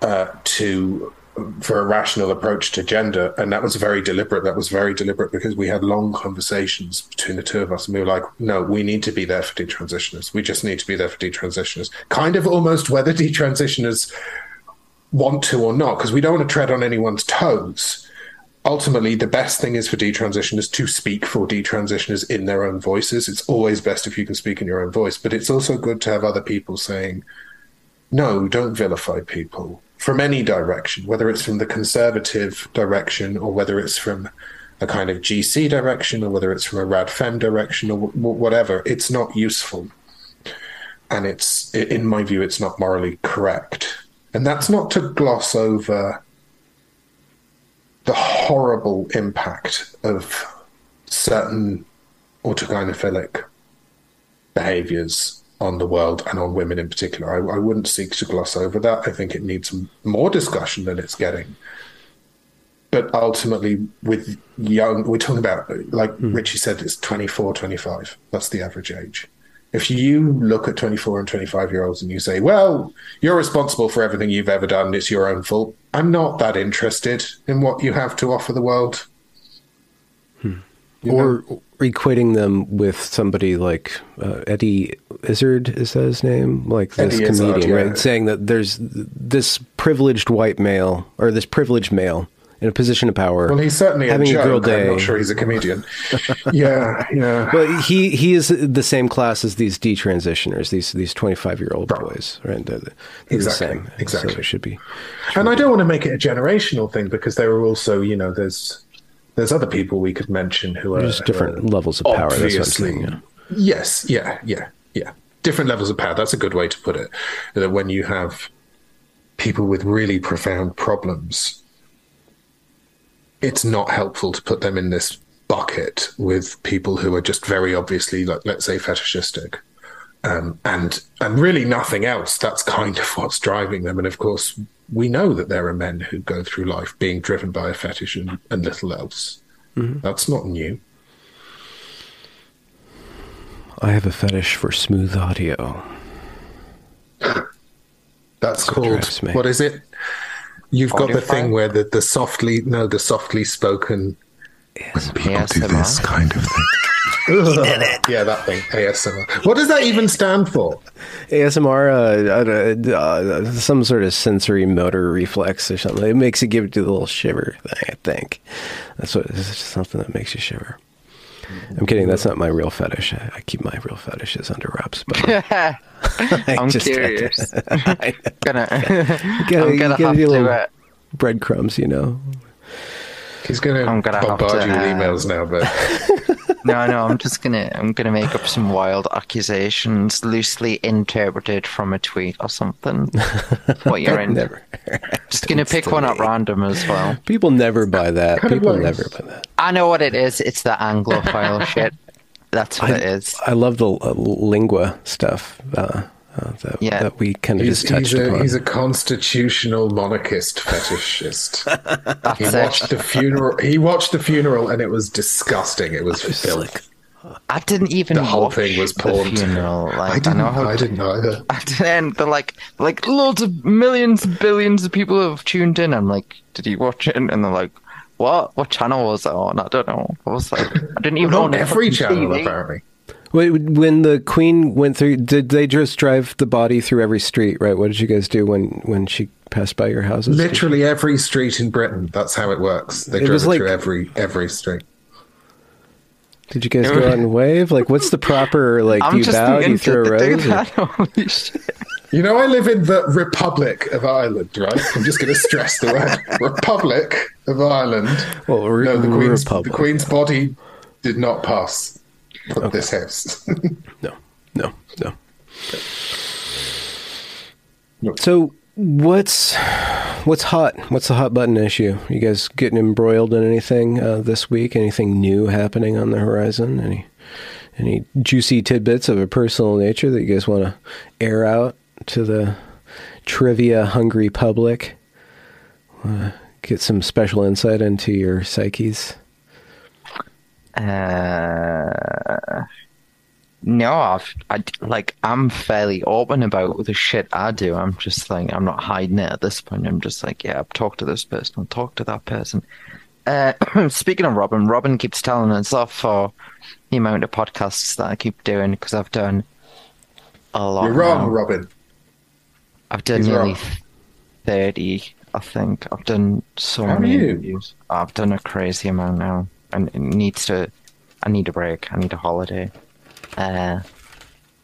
uh, to for a rational approach to gender, and that was very deliberate. That was very deliberate because we had long conversations between the two of us, and we were like, "No, we need to be there for detransitioners. We just need to be there for detransitioners." Kind of almost whether detransitioners want to or not, because we don't want to tread on anyone's toes. Ultimately, the best thing is for detransitioners to speak for detransitioners in their own voices. It's always best if you can speak in your own voice, but it's also good to have other people saying, no, don't vilify people from any direction, whether it's from the conservative direction or whether it's from a kind of GC direction or whether it's from a radfem direction or w- whatever. It's not useful. And it's, in my view, it's not morally correct. And that's not to gloss over the horrible impact of certain autogynephilic behaviors on the world and on women in particular. I, I wouldn't seek to gloss over that. I think it needs more discussion than it's getting. But ultimately, with young, we're talking about, like hmm. Richie said, it's 24, 25. That's the average age. If you look at 24 and 25 year olds and you say, well, you're responsible for everything you've ever done, it's your own fault, I'm not that interested in what you have to offer the world. or equating them with somebody like uh, Eddie Izzard, is that his name? Like this Eddie Izzard, comedian, yeah. right? Saying that there's this privileged white male or this privileged male in a position of power. Well, he's certainly having a joke. girl day. I'm not sure he's a comedian. yeah, yeah. But he he is the same class as these detransitioners, these these twenty five year old boys, right? They're, they're Exactly, the same. exactly. So it should be. And I don't want to make it a generational thing because there are also, you know, there's there's other people we could mention who are There's who different are levels of power. That's what I'm saying. Yeah. Yes, yeah, yeah, yeah. Different levels of power. That's a good way to put it. That when you have people with really profound problems, it's not helpful to put them in this bucket with people who are just very obviously, like, let's say, fetishistic. Um, and and really nothing else. That's kind of what's driving them. And of course, we know that there are men who go through life being driven by a fetish and, and little else. That's not new. I have a fetish for smooth audio. That's what called what is it? You've got the thing where the, the softly no the softly spoken when people ASMR. kind of thing. Yeah, that thing. ASMR. What does that even stand for? ASMR, uh, uh, uh, some sort of sensory motor reflex or something. It makes you give it to the little shiver thing. I think that's what it's just something that makes you shiver. I'm kidding. That's not my real fetish. I, I keep my real fetishes under wraps. But I I'm just- curious. I gonna, gotta- I'm gonna gotta have to. little- Uh, breadcrumbs, you know. He's going to I'm gonna have bombard to, you with uh, emails now, but no, no, I'm just gonna, I'm gonna make up some wild accusations, loosely interpreted from a tweet or something. what you're in? Never. Just gonna pick one at random as well. People never buy that. People like- never buy that. I know what it is. It's the Anglophile shit. That's what it is. I love the uh, lingua stuff uh, uh, that, Yeah. that we kind of he's, just touched he's, a, upon. he's a constitutional monarchist fetishist. That's he it. watched the funeral. He watched the funeral, and it was disgusting. It was filth. I didn't even know. The whole watch thing was the porn. funeral. I Like, I, didn't. know how I didn't either. And they're like, like loads of millions, billions of people have tuned in. I'm like, did you watch it? And they're like, what? What channel was that on? I don't know. I was like, I didn't even Not own every channel, TV. apparently. Wait, when the Queen went through, did they just drive the body through every street? Right? What did you guys do when when she passed by your houses? Literally every street in Britain. That's how it works. They It drove was it like- through every every street. Did you guys go out and wave? Like, what's the proper like? I'm you bow? You throw a did they do rose? or- Holy shit. You know, I live in the Republic of Ireland, right? I'm just going to stress the word Republic of Ireland. Well, re- no, the Queen's, Republic. the Queen's body did not pass this house. No, no, no. So what's what's hot? What's the hot button issue? You guys getting embroiled in anything uh, this week? Anything new happening on the horizon? Any any juicy tidbits of a personal nature that you guys want to air out to the trivia hungry public? Uh, get some special insight into your psyches. Uh, no, I've, I, like, I'm fairly open about the shit I do. I'm just like, I'm not hiding it at this point. I'm just like, yeah, I've talked to this person, I'll talk to that person. Uh, speaking of Robin, Robin keeps telling us off for the amount of podcasts that I keep doing because I've done a lot. You're wrong, now. Robin. I've done He's nearly wrong. 30, I think. I've done so How many interviews. I've done a crazy amount now. And it needs to, I need a break. I need a holiday. Uh,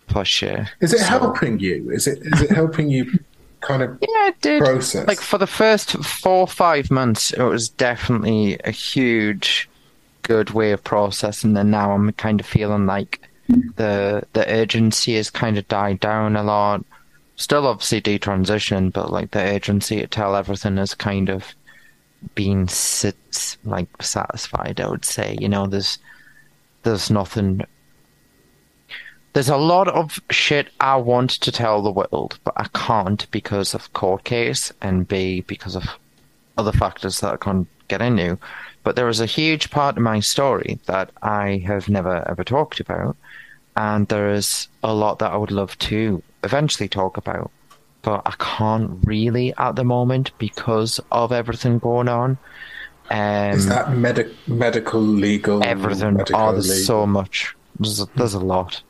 for sure. Is it So- helping you? Is it is it helping you kind of Yeah, it did. process? Like for the first four or five months, it was definitely a huge, good way of processing. And now I'm kind of feeling like the the urgency has kind of died down a lot. Still, obviously, detransitioning, but like the urgency to tell everything is kind of been sit, like satisfied. I would say, you know, there's there's nothing there's a lot of shit I want to tell the world, but I can't because of court case and B because of other factors that I can't get into. But there is a huge part of my story that I have never ever talked about, and there is a lot that I would love to eventually talk about, but I can't really at the moment because of everything going on. Um, is that medic, medical, legal, everything. medical, Oh, there's legal? so much. There's a, there's a lot.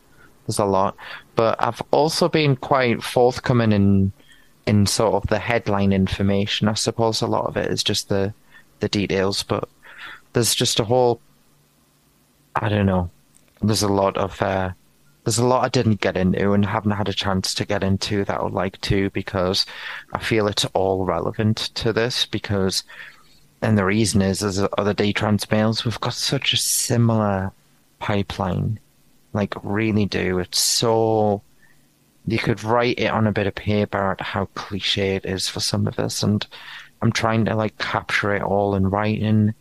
There's a lot. But I've also been quite forthcoming in in sort of the headline information. I suppose a lot of it is just the the details, but there's just a whole. I don't know. There's a lot of. Uh, there's a lot I didn't get into and haven't had a chance to get into that I would like to because I feel it's all relevant to this because and the reason is, as other D-Trans males, we've got such a similar pipeline. Like, really do. It's so. You could write it on a bit of paper at how cliche it is for some of us, and I'm trying to, like, capture it all in writing,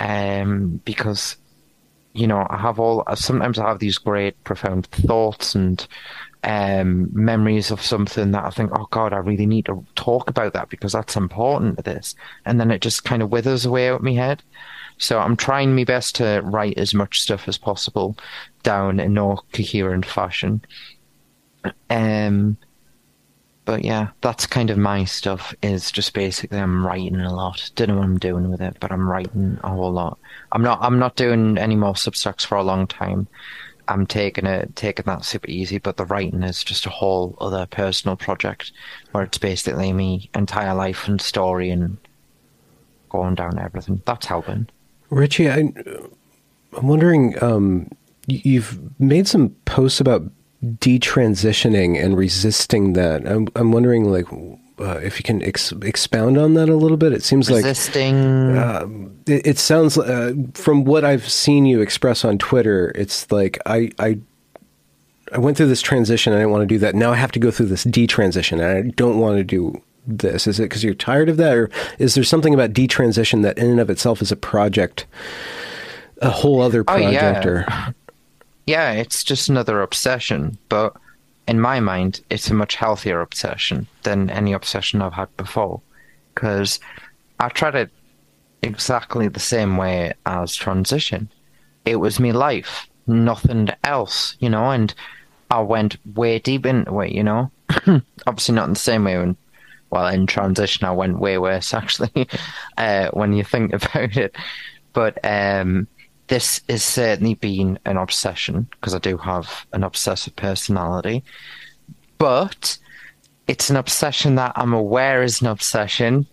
um, because, you know, I have all. Sometimes I have these great, profound thoughts and um, memories of something that I think, oh God, I really need to talk about that because that's important to this. And then it just kind of withers away out my head. So I'm trying my best to write as much stuff as possible down in no coherent fashion. Um, but yeah, that's kind of my stuff. Is just basically I'm writing a lot. Don't know what I'm doing with it, but I'm writing a whole lot. I'm not. I'm not doing any more substacks for a long time. I'm taking it, taking that super easy. But the writing is just a whole other personal project where it's basically me entire life and story and going down everything. That's helping. Richie, I, I'm wondering. Um, you've made some posts about detransitioning and resisting that. I'm, I'm wondering, like, uh, if you can ex- expound on that a little bit. It seems like Resisting. it, it sounds uh, from what I've seen you express on Twitter. It's like I I I went through this transition. I didn't want to do that. Now I have to go through this detransition, and I don't want to do this. Is it because you're tired of that, or is there something about detransition that in and of itself is a project, a whole other project? Oh, yeah. project? Or Yeah, it's just another obsession, but in my mind, it's a much healthier obsession than any obsession I've had before. Because I tried it exactly the same way as transition. It was me life, nothing else, you know, and I went way deep into it, you know. Obviously, not in the same way when, well, in transition, I went way worse, actually, uh, when you think about it. But um, this has certainly been an obsession because I do have an obsessive personality. But it's an obsession that I'm aware is an obsession,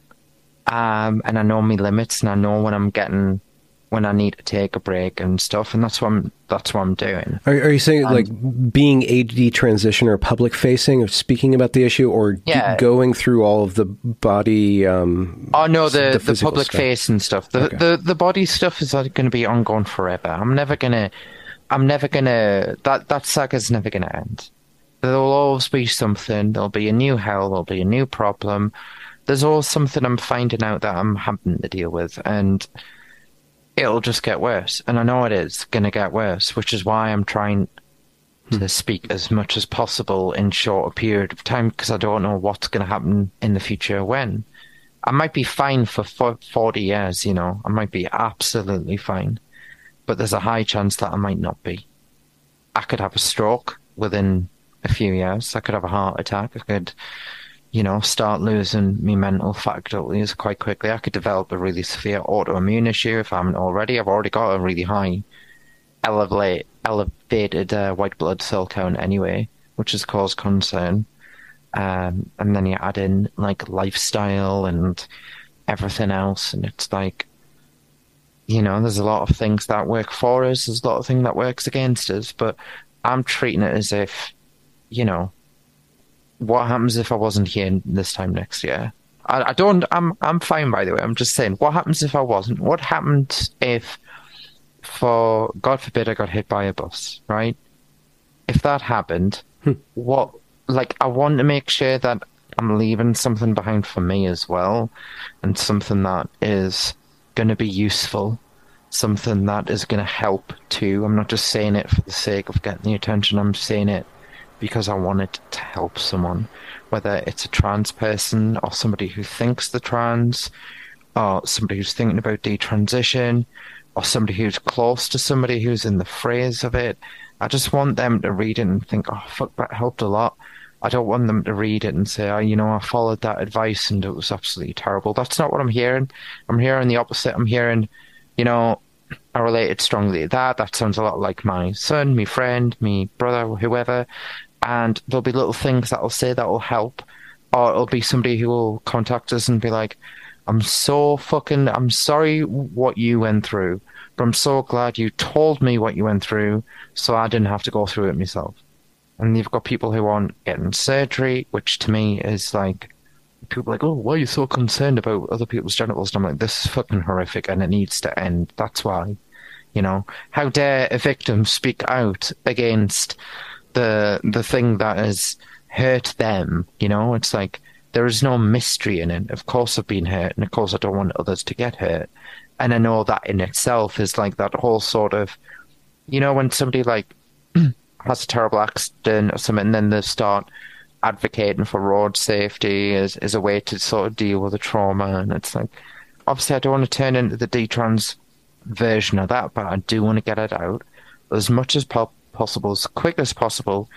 um, and I know my limits, and I know when I'm getting when I need to take a break and stuff, and that's what I'm that's what I'm doing. are, are you saying like being a detransitioner, public facing, or speaking about the issue, or d- Yeah. going through all of the body? Um, Oh no, the the, physical public stuff? face and stuff. The Okay. the the body stuff is going to be ongoing forever. I'm never gonna. I'm never gonna. That that saga's never gonna end. There'll always be something. There'll be a new hell. There'll be a new problem. There's always something I'm finding out that I'm having to deal with, and it'll just get worse. And I know it is gonna get worse, which is why I'm trying to hmm. speak as much as possible in short a period of time because I don't know what's going to happen in the future when. I might be fine for 40 years, you know, I might be absolutely fine, but there's a high chance that I might not be. I could have a stroke within a few years, I could have a heart attack, I could, you know, start losing my mental faculties quite quickly. I could develop a really severe autoimmune issue if I haven't already. I've already got a really high elevate, elevated uh, white blood cell count anyway, which has caused concern. Um, and then you add in like lifestyle and everything else, and it's like, you know, there's a lot of things that work for us, there's a lot of things that works against us, but I'm treating it as if, you know, what happens if I wasn't here this time next year? I, I don't. I'm. I'm fine. By the way, I'm just saying. What happens if I wasn't? What happened if, for God forbid, I got hit by a bus? Right. If that happened, hmm. what? Like, I want to make sure that I'm leaving something behind for me as well, and something that is going to be useful, something that is going to help too. I'm not just saying it for the sake of getting the attention. I'm saying it because I wanted to help someone, whether it's a trans person or somebody who thinks they're trans, or somebody who's thinking about detransition, or somebody who's close to somebody who's in the phrase of it. I just want them to read it and think, oh, fuck, that helped a lot. I don't want them to read it and say, oh, you know, I followed that advice and it was absolutely terrible. That's not what I'm hearing. I'm hearing the opposite. I'm hearing, you know, I related strongly to that. That sounds a lot like my son, my friend, my brother, whoever. And there'll be little things that I'll say that will help. Or it'll be somebody who will contact us and be like, I'm so fucking, I'm sorry what you went through, but I'm so glad you told me what you went through so I didn't have to go through it myself. And you've got people who aren't getting surgery, which to me is like, people like, oh, why are you so concerned about other people's genitals? And I'm like, this is fucking horrific and it needs to end. That's why. You know, how dare a victim speak out against the the thing that has hurt them? You know, it's like there is no mystery in it. Of course, I've been hurt, and of course, I don't want others to get hurt. And I know that in itself is like that whole sort of, you know, when somebody like has a terrible accident or something, and then they start advocating for road safety as, as a way to sort of deal with the trauma. And it's like, obviously, I don't want to turn into the D trans version of that, but I do want to get it out as much as po- possible, as quick as possible,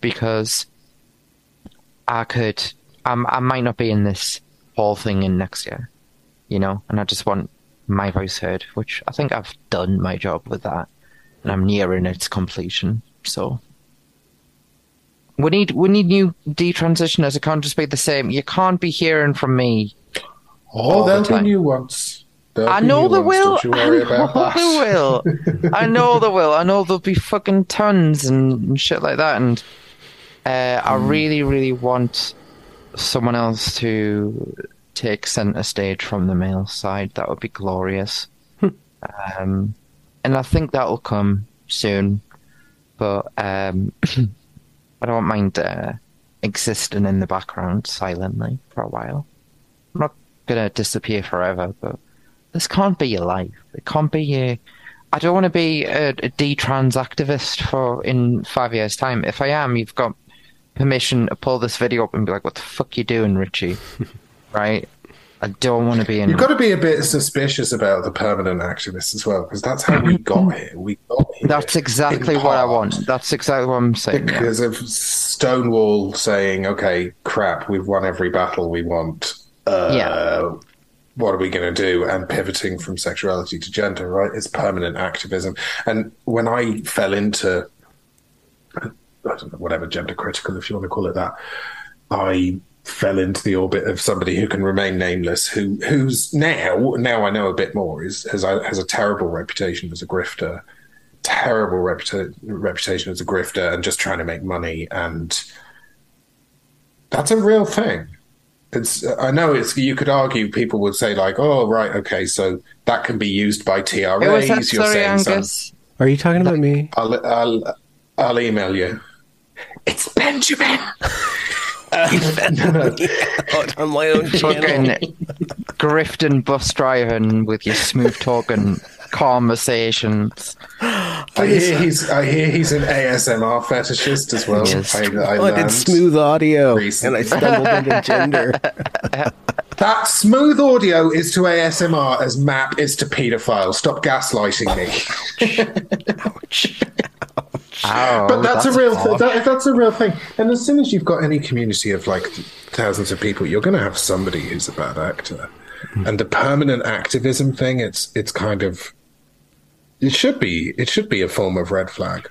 because I could I'm, I might not be in this whole thing in next year, you know, and I just want my voice heard, which I think I've done my job with that, and I'm nearing its completion. So we need we need new detransitioners. It can't just be the same. You can't be hearing from me. Oh, all the there'll be new ones. There'll I know there will. I know there will. I know there will. I know there'll be fucking tons and, shit like that. And uh, I Hmm. really, really want someone else to take center stage from the male side. That would be glorious. um, and I think that'll come soon. But um, I don't mind uh, existing in the background silently for a while. I'm not gonna disappear forever, but this can't be your life. It can't be your. I don't want to be a, a D-trans activist for in five years' time. If I am, you've got permission to pull this video up and be like, "What the fuck you doing, Richie?" right? I don't want to be in. You've got to be a bit suspicious about the permanent activists as well, because that's how we got here. We got here. That's exactly what I want. That's exactly what I'm saying. yeah. Because of Stonewall saying, okay, crap, we've won every battle we want. Uh, Yeah. What are we going to do? And pivoting from sexuality to gender, right? It's permanent activism. And when I fell into, I don't know, whatever, gender critical, if you want to call it that, I fell into the orbit of somebody who can remain nameless, who who's now now I know a bit more is has a, has a terrible reputation as a grifter, terrible reputa- reputation as a grifter, and just trying to make money, and that's a real thing. It's uh, I know it's you could argue people would say like oh right okay so that can be used by Who was that? TRAs. You're Sorry, saying some, Angus. Are you talking about me? I'll, I'll I'll email you. It's Benjamin. on my own Fucking grifting bus driving with your smooth talking conversations. I hear he's I hear he's an ASMR fetishist as well. Yes. I, I Oh, I did smooth audio, Recently. and I stumbled into gender. That smooth audio is to ASMR as map is to paedophile. Stop gaslighting me. Oh, but that's, a real harsh. that, that's a real thing. And as soon as you've got any community of like thousands of people, you're going to have somebody who's a bad actor. Hmm. And the permanent activism thing, it's it's kind of it should be it should be a form of red flag.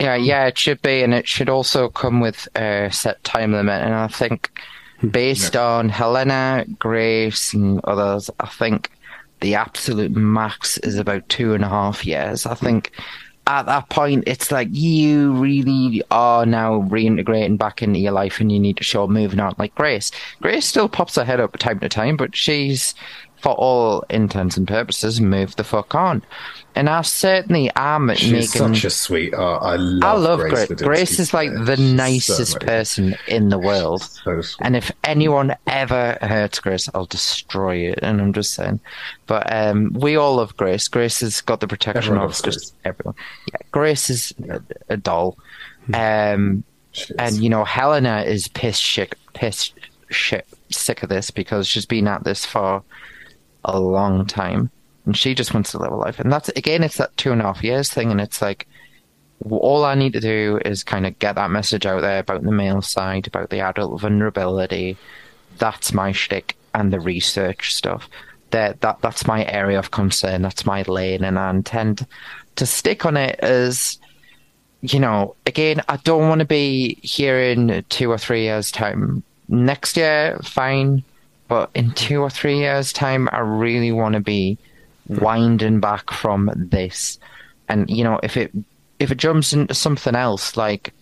Yeah, yeah, it should be, and it should also come with a set time limit. And I think, hmm. based on Helena, Grace, and others, I think the absolute max is about two and a half years. I think at that point, it's like you really are now reintegrating back into your life, and you need to show moving on. Like Grace, Grace still pops her head up time to time, but she's, for all intents and purposes, moved the fuck on. And I certainly am She's making. such a sweetheart. I love, I love Grace. Grace. Grace is like the She's nicest so person in the world. So. And if anyone ever hurts Grace, I'll destroy it. And I'm just saying. But um, we all love Grace. Grace has got the protection Everyone of just everyone. Yeah, Grace is a, a doll. Hmm. Um, and you know, Helena is pissed shit, pissed shit, sick of this because she's been at this for a long time, and she just wants to live a life. And that's again, it's that two and a half years thing, and it's like all I need to do is kind of get that message out there about the male side, about the adult vulnerability. That's my shtick, and the research stuff. That that that's my area of concern. That's my lane, and I intend to stick on it as you know, again, I don't want to be here in two or three years' time. Next year, fine, but in two or three years' time, I really want to be winding back from this. And you know, if it if it jumps into something else, like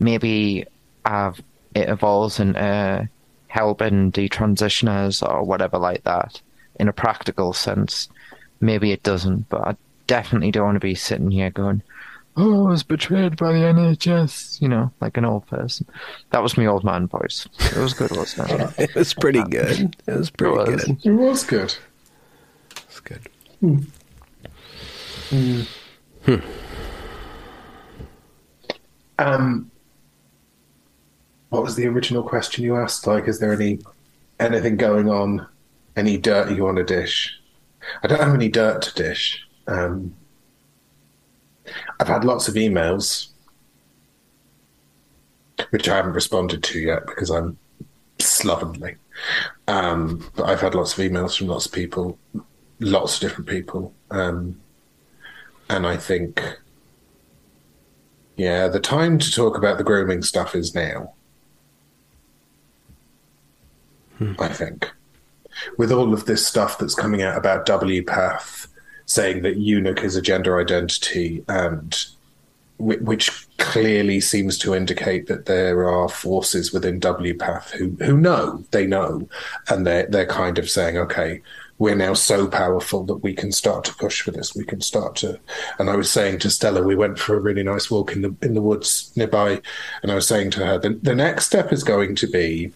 maybe I've, it evolves into uh, helping detransitioners or whatever like that in a practical sense, maybe it doesn't. But I definitely don't want to be sitting here going, oh, I was betrayed by the NHS, you know, like an old person. That was my old man voice. It was good, wasn't it? It was pretty good. It was pretty It was. good. it was good. It's good. Um, what was the original question you asked? Like, is there any anything going on? Any dirt you want to dish? I don't have any dirt to dish. Um, I've had lots of emails, which I haven't responded to yet because I'm slovenly. Um, but I've had lots of emails from lots of people, lots of different people, um, and I think, yeah, the time to talk about the grooming stuff is now. I think, with all of this stuff that's coming out about WPATH saying that eunuch is a gender identity and whi- which clearly seems to indicate that there are forces within WPATH who who know they know, and they're they're kind of saying, okay, we're now so powerful that we can start to push for this. We can start to. And I was saying to Stella, we went for a really nice walk in the in the woods nearby, and I was saying to her, the, the next step is going to be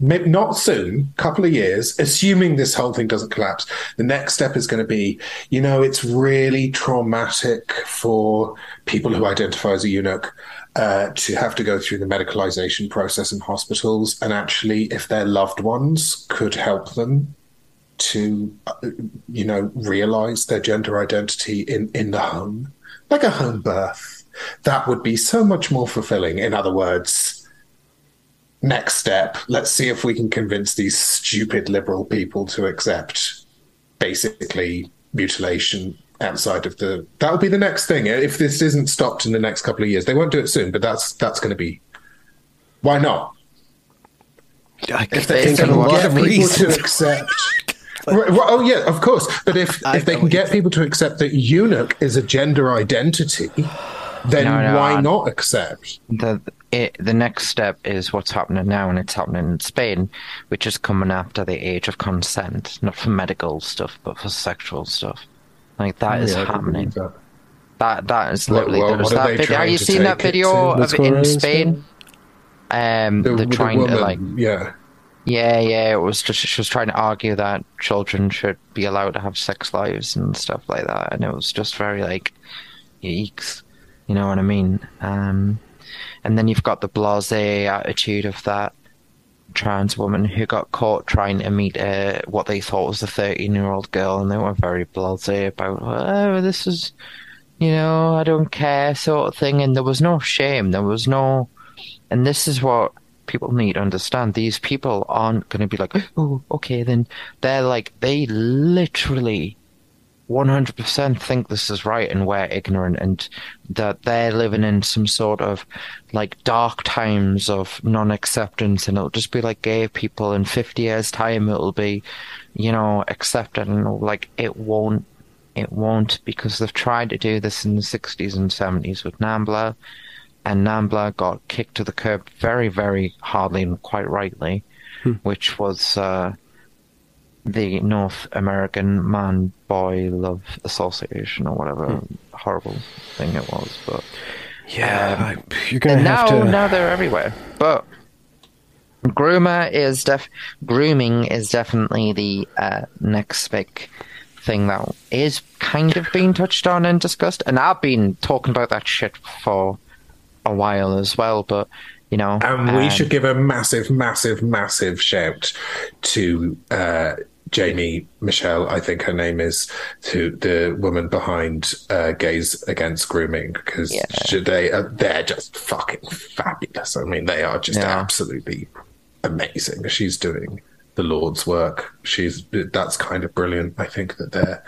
not soon, couple of years, assuming this whole thing doesn't collapse, the next step is going to be, you know, it's really traumatic for people who identify as a eunuch uh, to have to go through the medicalization process in hospitals. And actually, if their loved ones could help them to, you know, realize their gender identity in, in the home, like a home birth, that would be so much more fulfilling. In other words, next step let's see if we can convince these stupid liberal people to accept basically mutilation outside of the that will be the next thing if this isn't stopped in the next couple of years they won't do it soon but that's that's going to be why not I if they, think they of a can get people reasons. to accept Right, well, oh yeah, of course. But if I if they can get you people to accept that eunuch is a gender identity, then No, no, why I- not accept? the it, the next step is what's happening now, and it's happening in Spain, which is coming after the age of consent, not for medical stuff, but for sexual stuff. Like that is Yeah, I happening. that. That that is literally what- there was that video. Have you to seen that video of in going in Spain? Um, The- they're with the trying to woman, like yeah. Yeah, yeah. It was just she was trying to argue that children should be allowed to have sex lives and stuff like that, and it was just very like, yeeks, you know what I mean? Um, and then you've got the blasé attitude of that trans woman who got caught trying to meet uh, what they thought was a thirteen-year-old girl, and they were very blasé about, oh, this is, you know, I don't care sort of thing, and there was no shame, there was no. And this is what people need to understand. These people aren't going to be like, oh, okay, then they're like, they literally 100% think this is right and we're ignorant and that they're living in some sort of like dark times of non-acceptance and it'll just be like gay people in 50 years time it'll be you know accepted and like it won't it won't because they've tried to do this in the 60s and 70s with Nambla and Nambla got kicked to the curb very, very hardly and quite rightly, which was uh, the North American Man Boy Love Association or whatever horrible thing it was. But Yeah, Um, you're gonna and have now, to. now they're everywhere. But groomer is def grooming is definitely the uh, next big thing that is kind of being touched on and discussed. And I've been talking about that shit for a while as well. But you know, And we um, should give a massive, massive, massive shout to uh, Jaimee Michell, I think her name is, to the woman behind uh, Gays Against Grooming, because Yeah. they are, they're just fucking fabulous. I mean, they are just Yeah. absolutely amazing. She's doing the Lord's work. She's that's kind of brilliant. I think that they're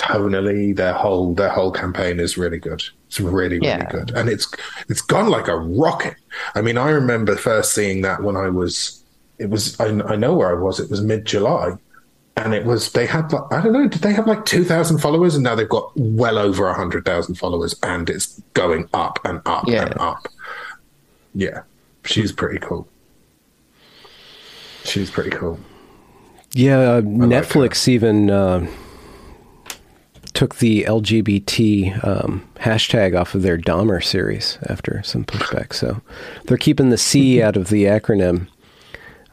tonally their whole their whole campaign is really good. It's really really Yeah. good, and it's it's gone like a rocket. I mean, I remember first seeing that when I was it was I, I know where I was. It was mid July, and it was they had like I don't know did they have like two thousand followers, and now they've got well over hundred thousand followers, and it's going up and up Yeah. and up. Yeah, she's pretty cool. She's pretty cool. Yeah, uh, like Netflix even uh, took the LGBT um, hashtag off of their Dahmer series after some pushback. So they're keeping the C out of the acronym.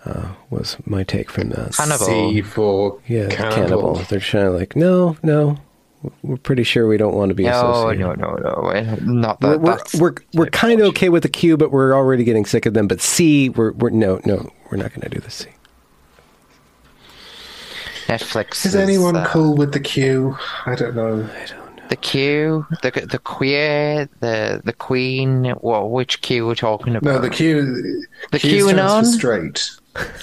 Uh, was my take from that. Cannibal. C for Yeah, cannibal. cannibal. They're trying to like, no, no, we're pretty sure we don't want to be no, associated. no, no, no, not We're that. we're, we're, we're kind of okay with the Q, but we're already getting sick of them. But C, we're, we're no, no, we're not going to do the C. Netflix. Is anyone uh, cool with the Q? I don't know. I don't know. The Q, the the queer, the the queen. What? Which Q we're talking about? No, the Q. The Q stands QAnon? for straight.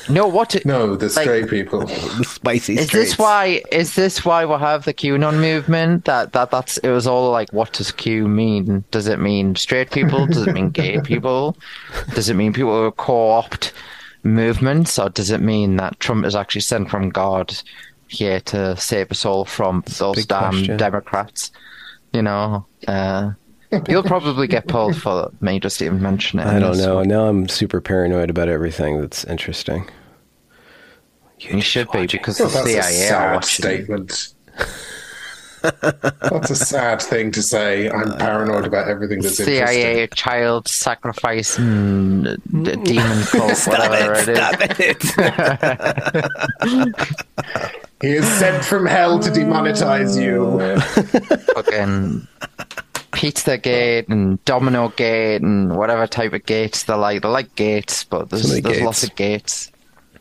No, what? No, the Like- straight people. The spicy Is this why? Is this why we have the QAnon movement? That that that's it was all like, what does Q mean? Does it mean straight people? Does it mean gay people? Does it mean people who are co-opt movements, or does it mean that Trump is actually sent from God here to save us all from those big damn question. Democrats? You know, uh, you'll probably get pulled for me just even mentioning it. I don't know. Now I'm super paranoid about everything that's interesting. You should be because Well, the CIA are sad watching. statement. That's a sad thing to say. I'm paranoid about everything that's CIA interesting. child sacrifice mm, d- demon cult, whatever it is. He is sent from hell to demonetize you. Fucking Pizza Gate and Domino Gate and whatever type of gates they like. They like gates, but there's, So there's gates. lots of gates.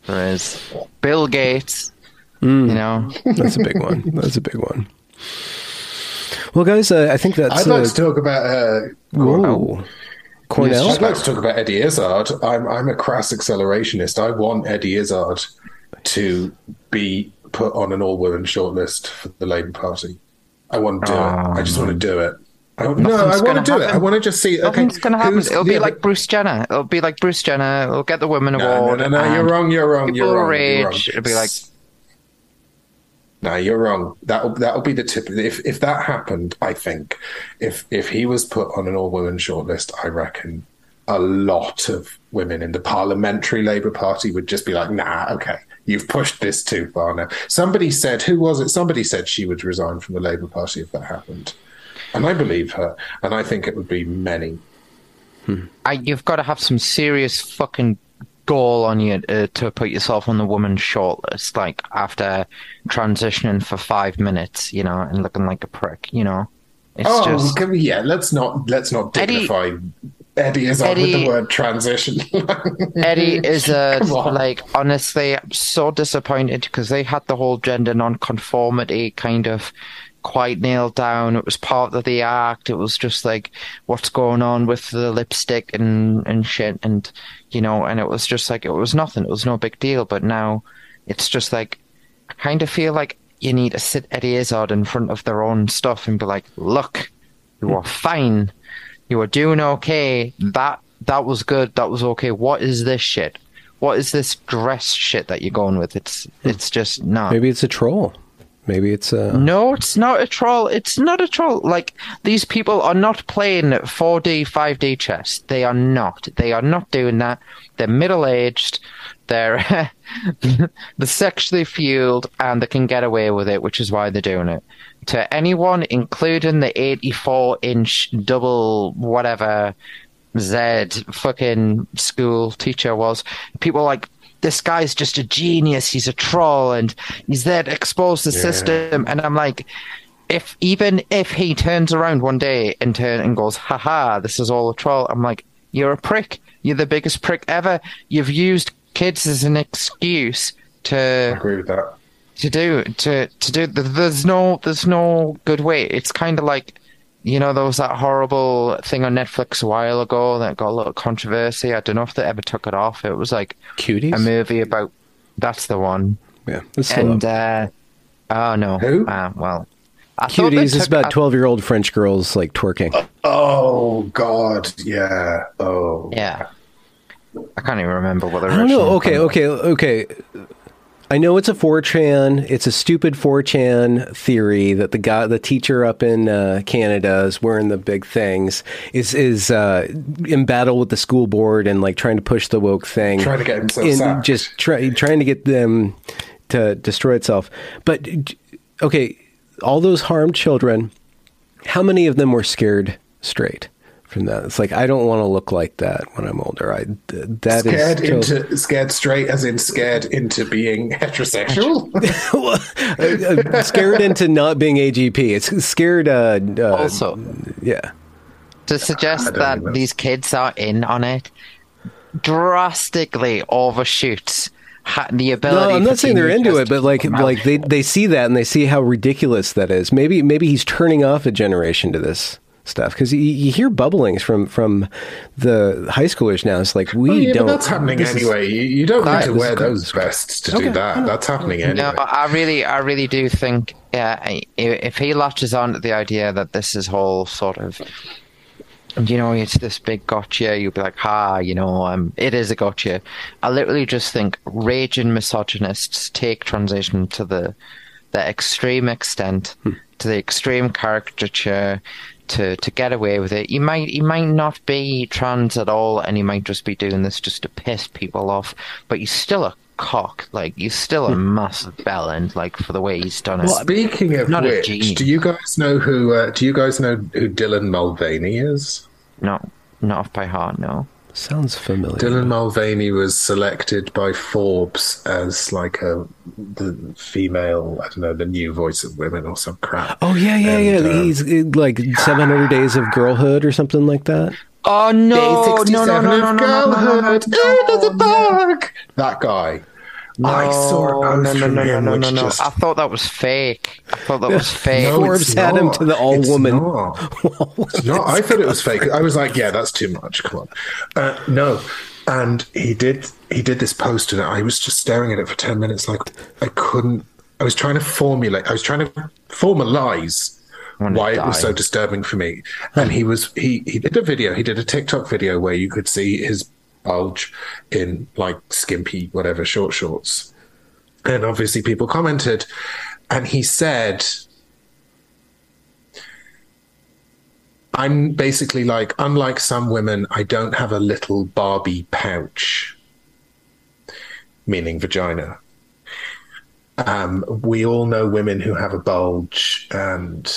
There is Bill Gates. Hmm. You know, That's a big one. That's a big one. Well, guys, uh, I think that's I'd like uh, to talk about. Uh, whoa. Cornell. I'd like to talk about Eddie Izzard. I'm I'm a crass accelerationist. I want Eddie Izzard to be put on an all-women shortlist for the Labour Party. I want to do it. I just want to do it. I no, I want gonna to do it. I want to just see. Okay, nothing's gonna happen. It'll the be other- like Bruce Jenner. It'll be like Bruce Jenner. It'll get the women No, award. no, no, no. You're wrong. You're wrong. You're wrong. You're wrong. It'll be like No, you're wrong. That'll that'll be the tip. If if that happened, I think if if he was put on an all women shortlist, I reckon a lot of women in the parliamentary Labour Party would just be like, "Nah, okay, you've pushed this too far now." Somebody said, who was it? Somebody said she would resign from the Labour Party if that happened, and I believe her, and I think it would be many. Hmm. I, you've got to have some serious fucking goal on you uh, to put yourself on the woman's shortlist. Like after transitioning for five minutes, you know, and looking like a prick, you know. It's oh, just can we- yeah. Let's not let's not dignify Eddie Izzard with the word transition. Eddie Izzard. like honestly, I'm so disappointed because they had the whole gender non-conformity kind of quite nailed down. It was part of the act. It was just like what's going on with the lipstick and and shit, and you know, and it was just like it was nothing. It was no big deal. But now it's just like I kind of feel like you need to sit Eddie Izzard in front of their own stuff and be like, look, you are fine. You are doing okay. That that was good. That was okay. What is this shit? What is this dress shit that you're going with? It's hmm. it's just not. Maybe it's a troll. Maybe it's a. No, it's not a troll. It's not a troll. Like these people are not playing 4D, 5D chess. They are not. They are not doing that. They're middle aged. They're they're sexually fueled, and they can get away with it, which is why they're doing it. To anyone, including the 84 inch double whatever Z fucking school teacher was, people like. This guy's just a genius. He's a troll, and he's there to expose the system. And I'm like, if even if he turns around one day and turn and goes, haha, this is all a troll, I'm like, you're a prick. You're the biggest prick ever. You've used kids as an excuse I to agree with that. to do to to do. There's no there's no good way. It's kind of like. You know, there was that horrible thing on Netflix a while ago that got a little controversy. I don't know if they ever took it off. It was like Cuties? a movie about. That's the one. Yeah. And uh, oh no, Who? Uh, well, I thought they Cuties is about 12 year old French girls like twerking. Oh God, yeah. Oh, Yeah, I can't even remember what the I don't know. original Okay, okay, okay. I know it's a 4chan. It's a stupid 4chan theory that the guy, the teacher up in uh, Canada is wearing the big things, is is uh, in battle with the school board and like trying to push the woke thing, Trying to get himself in- sacked. just try, trying to get them to destroy itself. But okay, all those harmed children, how many of them were scared straight? From that, it's like I don't want to look like that when I'm older. I th- that is Scared to- into scared straight, as in scared into being heterosexual. Uh, scared into not being AGP. It's scared. Uh, uh, Also, yeah. to suggest that know. these kids are in on it drastically overshoots the ability. No, I'm not saying they're into it, but like come like they they see that and they see how ridiculous that is. Maybe maybe he's turning off a generation to this stuff because you, you hear bubblings from from the high schoolers now. It's like we Oh, yeah, don't. but that's happening this is- anyway. you, you don't That need to wear those vests to Okay, do that. That's happening anyway. No, I really, I really do think i- if he latches on to the idea that this is whole sort of, you know, it's this big gotcha, you'll be like, ha, you know, um, it is a gotcha. I literally just think raging misogynists take transition to the the extreme extent, to the extreme caricature. To, to get away with it, you might you might not be trans at all, and you might just be doing this just to piss people off. But you're still a cock, like you're still a massive bellend, like for the way he's done it. Speaking of Not which, do you guys know who? Uh, do you guys know who Dylan Mulvaney is? No, not off by heart, no. Sounds familiar. Dylan Mulvaney was selected by Forbes as like a the female, I don't know, the new voice of women or some crap. Oh yeah, yeah, And, yeah. uh, He's uh, like 700 days of girlhood or something like that. Oh Day no, no, 67 no, no, no, of no, no, no, no, girlhood. Into the bag. That guy. I saw no, an no, oath no, from no, no, him, no, which no, no. Just I thought that was fake. I thought that was fake. No, Forbes it's had him to the all It's woman. not. It's not. I thought it was fake. I was like, yeah, that's too much. Come on. Uh, no. And he did. He did this post, and I was just staring at it for ten minutes. Like I couldn't. I was trying to formulate. I was trying to formalize why it was so disturbing for me. And he was. He he did a video. He did a TikTok video where you could see his bulge in like skimpy whatever short shorts. And obviously, people commented, and he said, I'm basically like, unlike some women, I don't have a little Barbie pouch, meaning vagina. Um, we all know women who have a bulge, and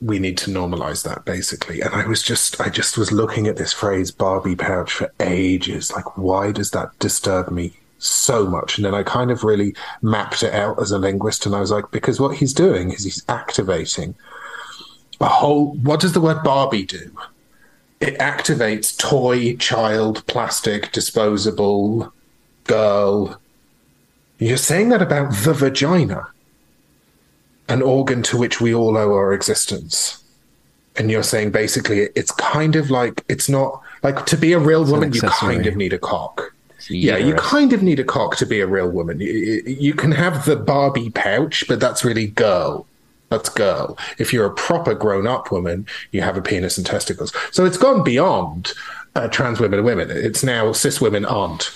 we need to normalize that basically. And I was just, I just was looking at this phrase Barbie pouch for ages. Like, why does that disturb me so much? And then I kind of really mapped it out as a linguist, and I was like, because what he's doing is he's activating a whole what does the word barbie do it activates toy child plastic disposable girl you're saying that about the vagina an organ to which we all owe our existence and you're saying basically it's kind of like it's not like to be a real woman you kind of need a cock yeah, you Uterus. kind of need a cock to be a real woman. You, you- you can have the Barbie pouch, but that's really girl. That's girl. If you're a proper grown up woman, you have a penis and testicles. So it's gone beyond uh, trans women and women. It's now cis women aren't.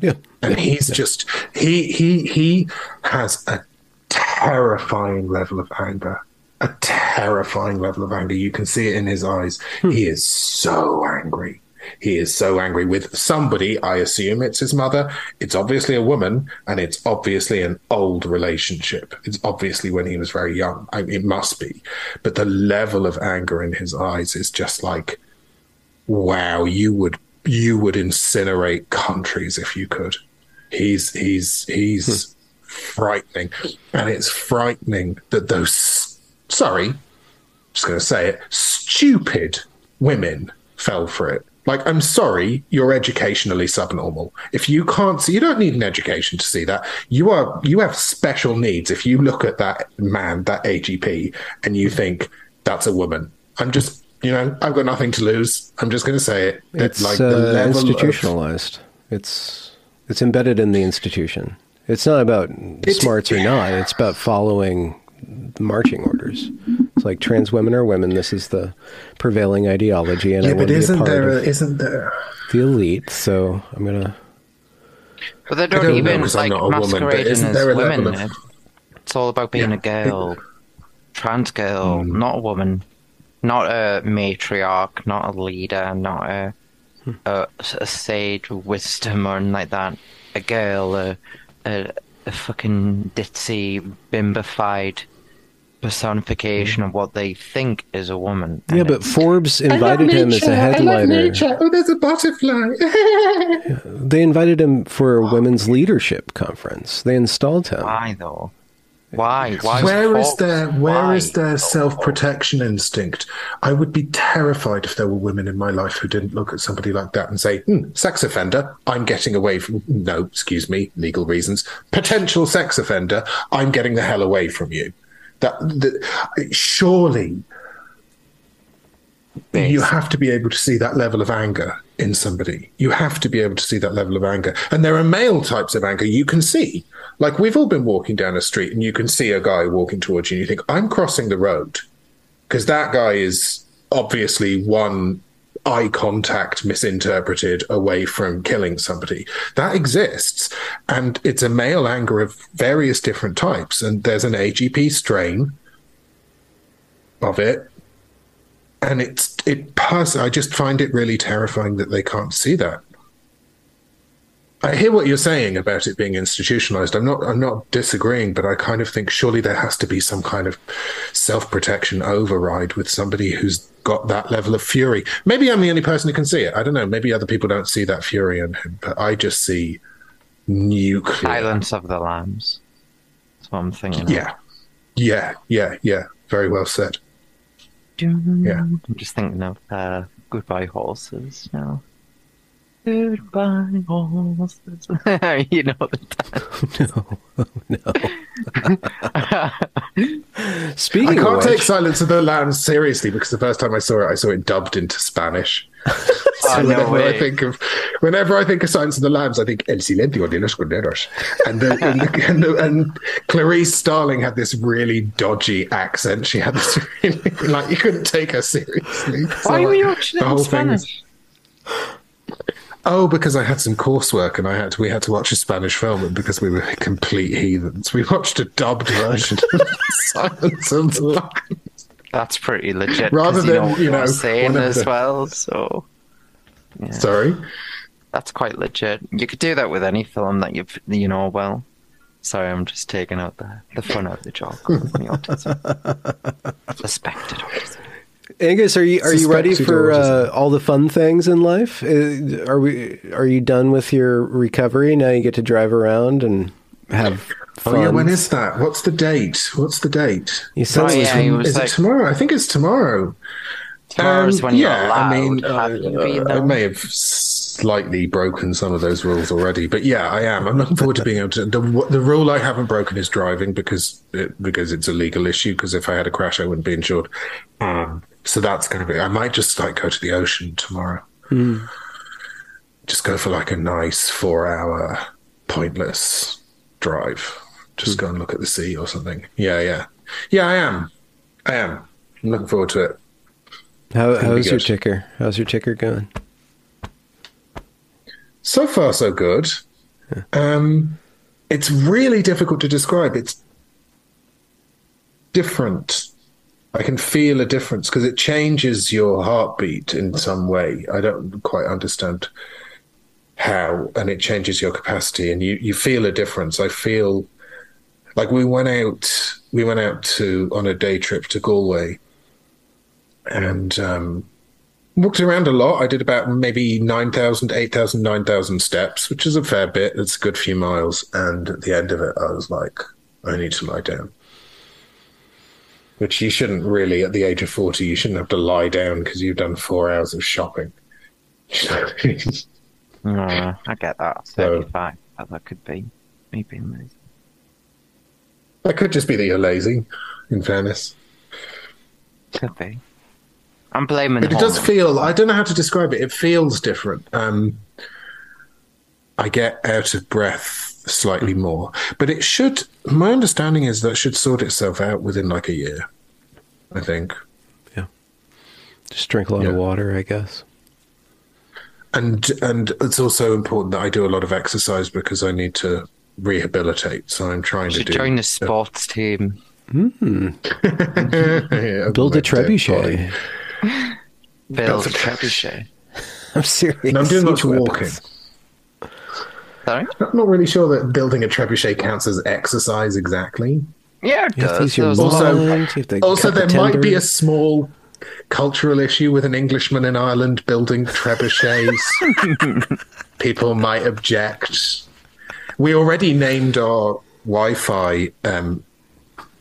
Yeah. And he's just he he he has a terrifying level of anger. A terrifying level of anger. You can see it in his eyes. Hmm. He is so angry. He is so angry with somebody. I assume it's his mother. It's obviously a woman, and it's obviously an old relationship. It's obviously when he was very young. I, it must be. But the level of anger in his eyes is just like, wow, you would you would incinerate countries if you could. He's he's he's hmm. frightening, and it's frightening that those sorry, just going to say it, stupid women fell for it. Like, I'm sorry, you're educationally subnormal. If you can't see, you don't need an education to see that. You are, you have special needs. If you look at that man, that AGP, and you think that's a woman, I'm just, you know, I've got nothing to lose. I'm just going to say it. It's like uh, the level of- institutionalized. It's it's embedded in the institution. It's not about smarts or not. It's about following marching orders. It's like trans women are women. This is the prevailing ideology, and I yeah, want but to be a isn't part there, a, of isn't there? the elite. So I'm gonna. But they don't, don't know, even 'cause I'm like not a masquerading as women. of- It's all about being a girl, trans girl, Mm. not a woman, not a matriarch, not a leader, not a, a, a sage with wisdom or anything like that. A girl, a, a, a fucking ditzy, bimbified personification of what they think is a woman. Yeah, And but it's- Forbes invited him as a headliner. Oh, there's a butterfly. They invited him for a women's leadership conference. They installed him. why though? Why? Why? Where is Fox? their where is Why? their self protection instinct? I would be terrified if there were women in my life who didn't look at somebody like that and say, hmm, "Sex offender, I'm getting away from." No, excuse me, legal reasons. Potential sex offender, I'm getting the hell away from you. That, that surely you have to be able to see that level of anger in somebody. You have to be able to see that level of anger. And there are male types of anger you can see. Like we've all been walking down a street and you can see a guy walking towards you and you think, I'm crossing the road. Because that guy is obviously one eye contact misinterpreted away from killing somebody. That exists. And it's a male anger of various different types. And there's an AGP strain of it and it's it pers- I just find it really terrifying that they can't see that. I hear what you're saying about it being institutionalized. I'm not I'm not disagreeing, but I kind of think surely there has to be some kind of self-protection override with somebody who's got that level of fury. Maybe I'm the only person who can see it. I don't know. Maybe other people don't see that fury in him, but I just see nuclear. Silence of the Lambs. That's what I'm thinking. of. Yeah. Yeah, yeah, yeah. Very well said. Yeah. I'm just thinking of uh, Goodbye Horses, you know. Goodbye Horses. you know the Speaking I can't which, take Silence of the Lambs seriously because the first time I saw it, I saw it dubbed into Spanish. so Oh, no whenever I eh? think of whenever I think of Silence of the Lambs, I think El Silencio de los Corderos, and the, and, the, and, the, and Clarice Starling had this really dodgy accent. She had this really like you couldn't take her seriously. So, Why were you like, watching the it in thing Spanish? Oh, because I had some coursework and I had to, we had to watch a Spanish film, and because we were complete heathens, we watched a dubbed version of Silence of the Lambs. That's pretty legit. Rather 'cause you know than, what you you're know, saying as the- well. So Sorry. that's quite legit. You could do that with any film that you've you know well. Sorry, I'm just taking out the, the fun out of the joke. the autism. Suspected autism. Angus, are you are you ready for uh, all the fun things in life? Uh, Are we? Are you done with your recovery? Now you get to drive around and have fun. Oh yeah, when is that? What's the date? What's the date? You said Oh, yeah, he was is like, it tomorrow? I think it's tomorrow. Tomorrow's Um, when you're yeah, allowed. I mean, Have you uh, I may have slightly broken some of those rules already, but yeah, I am. I'm looking forward to being able to. The, the rule I haven't broken is driving because it, because it's a legal issue. Because if I had a crash, I wouldn't be insured. Um, so that's going to be. I might just like go to the ocean tomorrow. Just go for like a nice four-hour pointless drive. Just go and look at the sea or something. Yeah, yeah, yeah. I am. I am. I'm looking forward to it. How, how's your ticker? How's your ticker going? So far, so good. Um, it's really difficult to describe. It's different. I can feel a difference because it changes your heartbeat in some way. I don't quite understand how, and it changes your capacity, and you, you feel a difference. I feel like we went out. We went out to on a day trip to Galway, and um, walked around a lot. I did about maybe 9,000, 8,000, 9,000 steps, which is a fair bit. It's a good few miles. And at the end of it, I was like, I need to lie down. Which you shouldn't really, at the age of 40, you shouldn't have to lie down because you've done four hours of shopping. Uh, I get that. So- 35. That, that could be. Maybe amazing. that could just be that you're lazy, in fairness. Could be. I'm blaming But it does feel, I don't know how to describe it. It feels different. Um, I get out of breath slightly more, but it should, my understanding is that it should sort itself out within like a year, I think. Yeah. Just drink a lot of water, I guess. And, and it's also important that I do a lot of exercise because I need to rehabilitate. So I'm trying to do. join the sports team. Yeah, hmm. Build a my dead body. trebuchet. Build a a trebuchet. I'm serious. No, I'm doing Siege lots of walking. Sorry? I'm not really sure that building a trebuchet counts as exercise exactly. Yeah, it You have does. use Also- mind, you have to Also, cut the there might be a small cultural issue with an Englishman in Ireland building trebuchets. People might object. We already named our Wi-Fi um,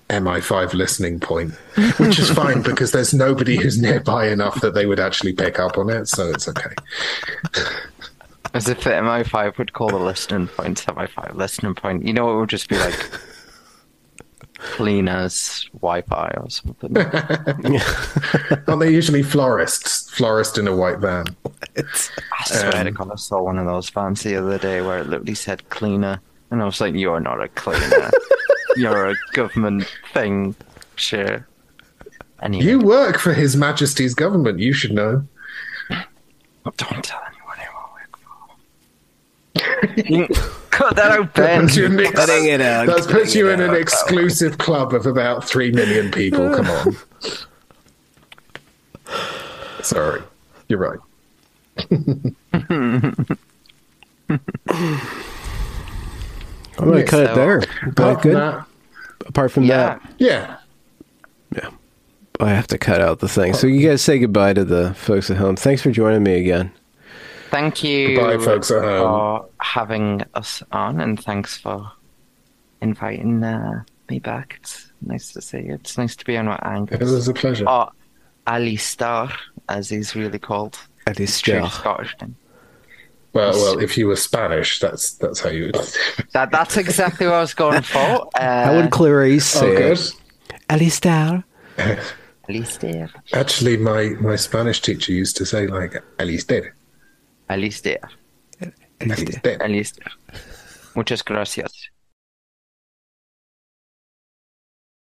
MI5 listening point, which is fine because there's nobody who's nearby enough that they would actually pick up on it, so it's okay. As if the MI5 would call the listening point MI5 listening point. You know, it would just be like clean as Wi-Fi or something. Aren't they usually florists? Florist in a white van. I swear to um, God, I saw one of those vans the other day where it literally said cleaner, and I was like, "You're not a cleaner. You're a government thing." Sure. Anyway, You work for His Majesty's government. You should know. don't tell anyone who I work for. You can Cut that out, Ben. Puts you in an ex- Cutting it out, That puts you in an out. exclusive club of about three million people. Come on. Sorry, you're right. I'm going to cut it there. Apart from good. that, Apart from Yeah. that, yeah. yeah. I have to cut out the thing. So you guys say goodbye to the folks at home. Thanks for joining me again. Thank you Goodbye, folks at home. for having us on, and thanks for inviting uh, me back. It's nice to see you. It's nice to be on with It Angus. was a pleasure. Or Alistair, as he's really called. Alistair. True Scottish name. Well, well, if you were Spanish, that's that's how you would. That, that's exactly what I was going for. Uh, How would Clarice Oh, say good. it? Alistair. Alistair. Actually, my my Spanish teacher used to say like "Alistair, Alistair. Alistair." Alistair. Muchas gracias.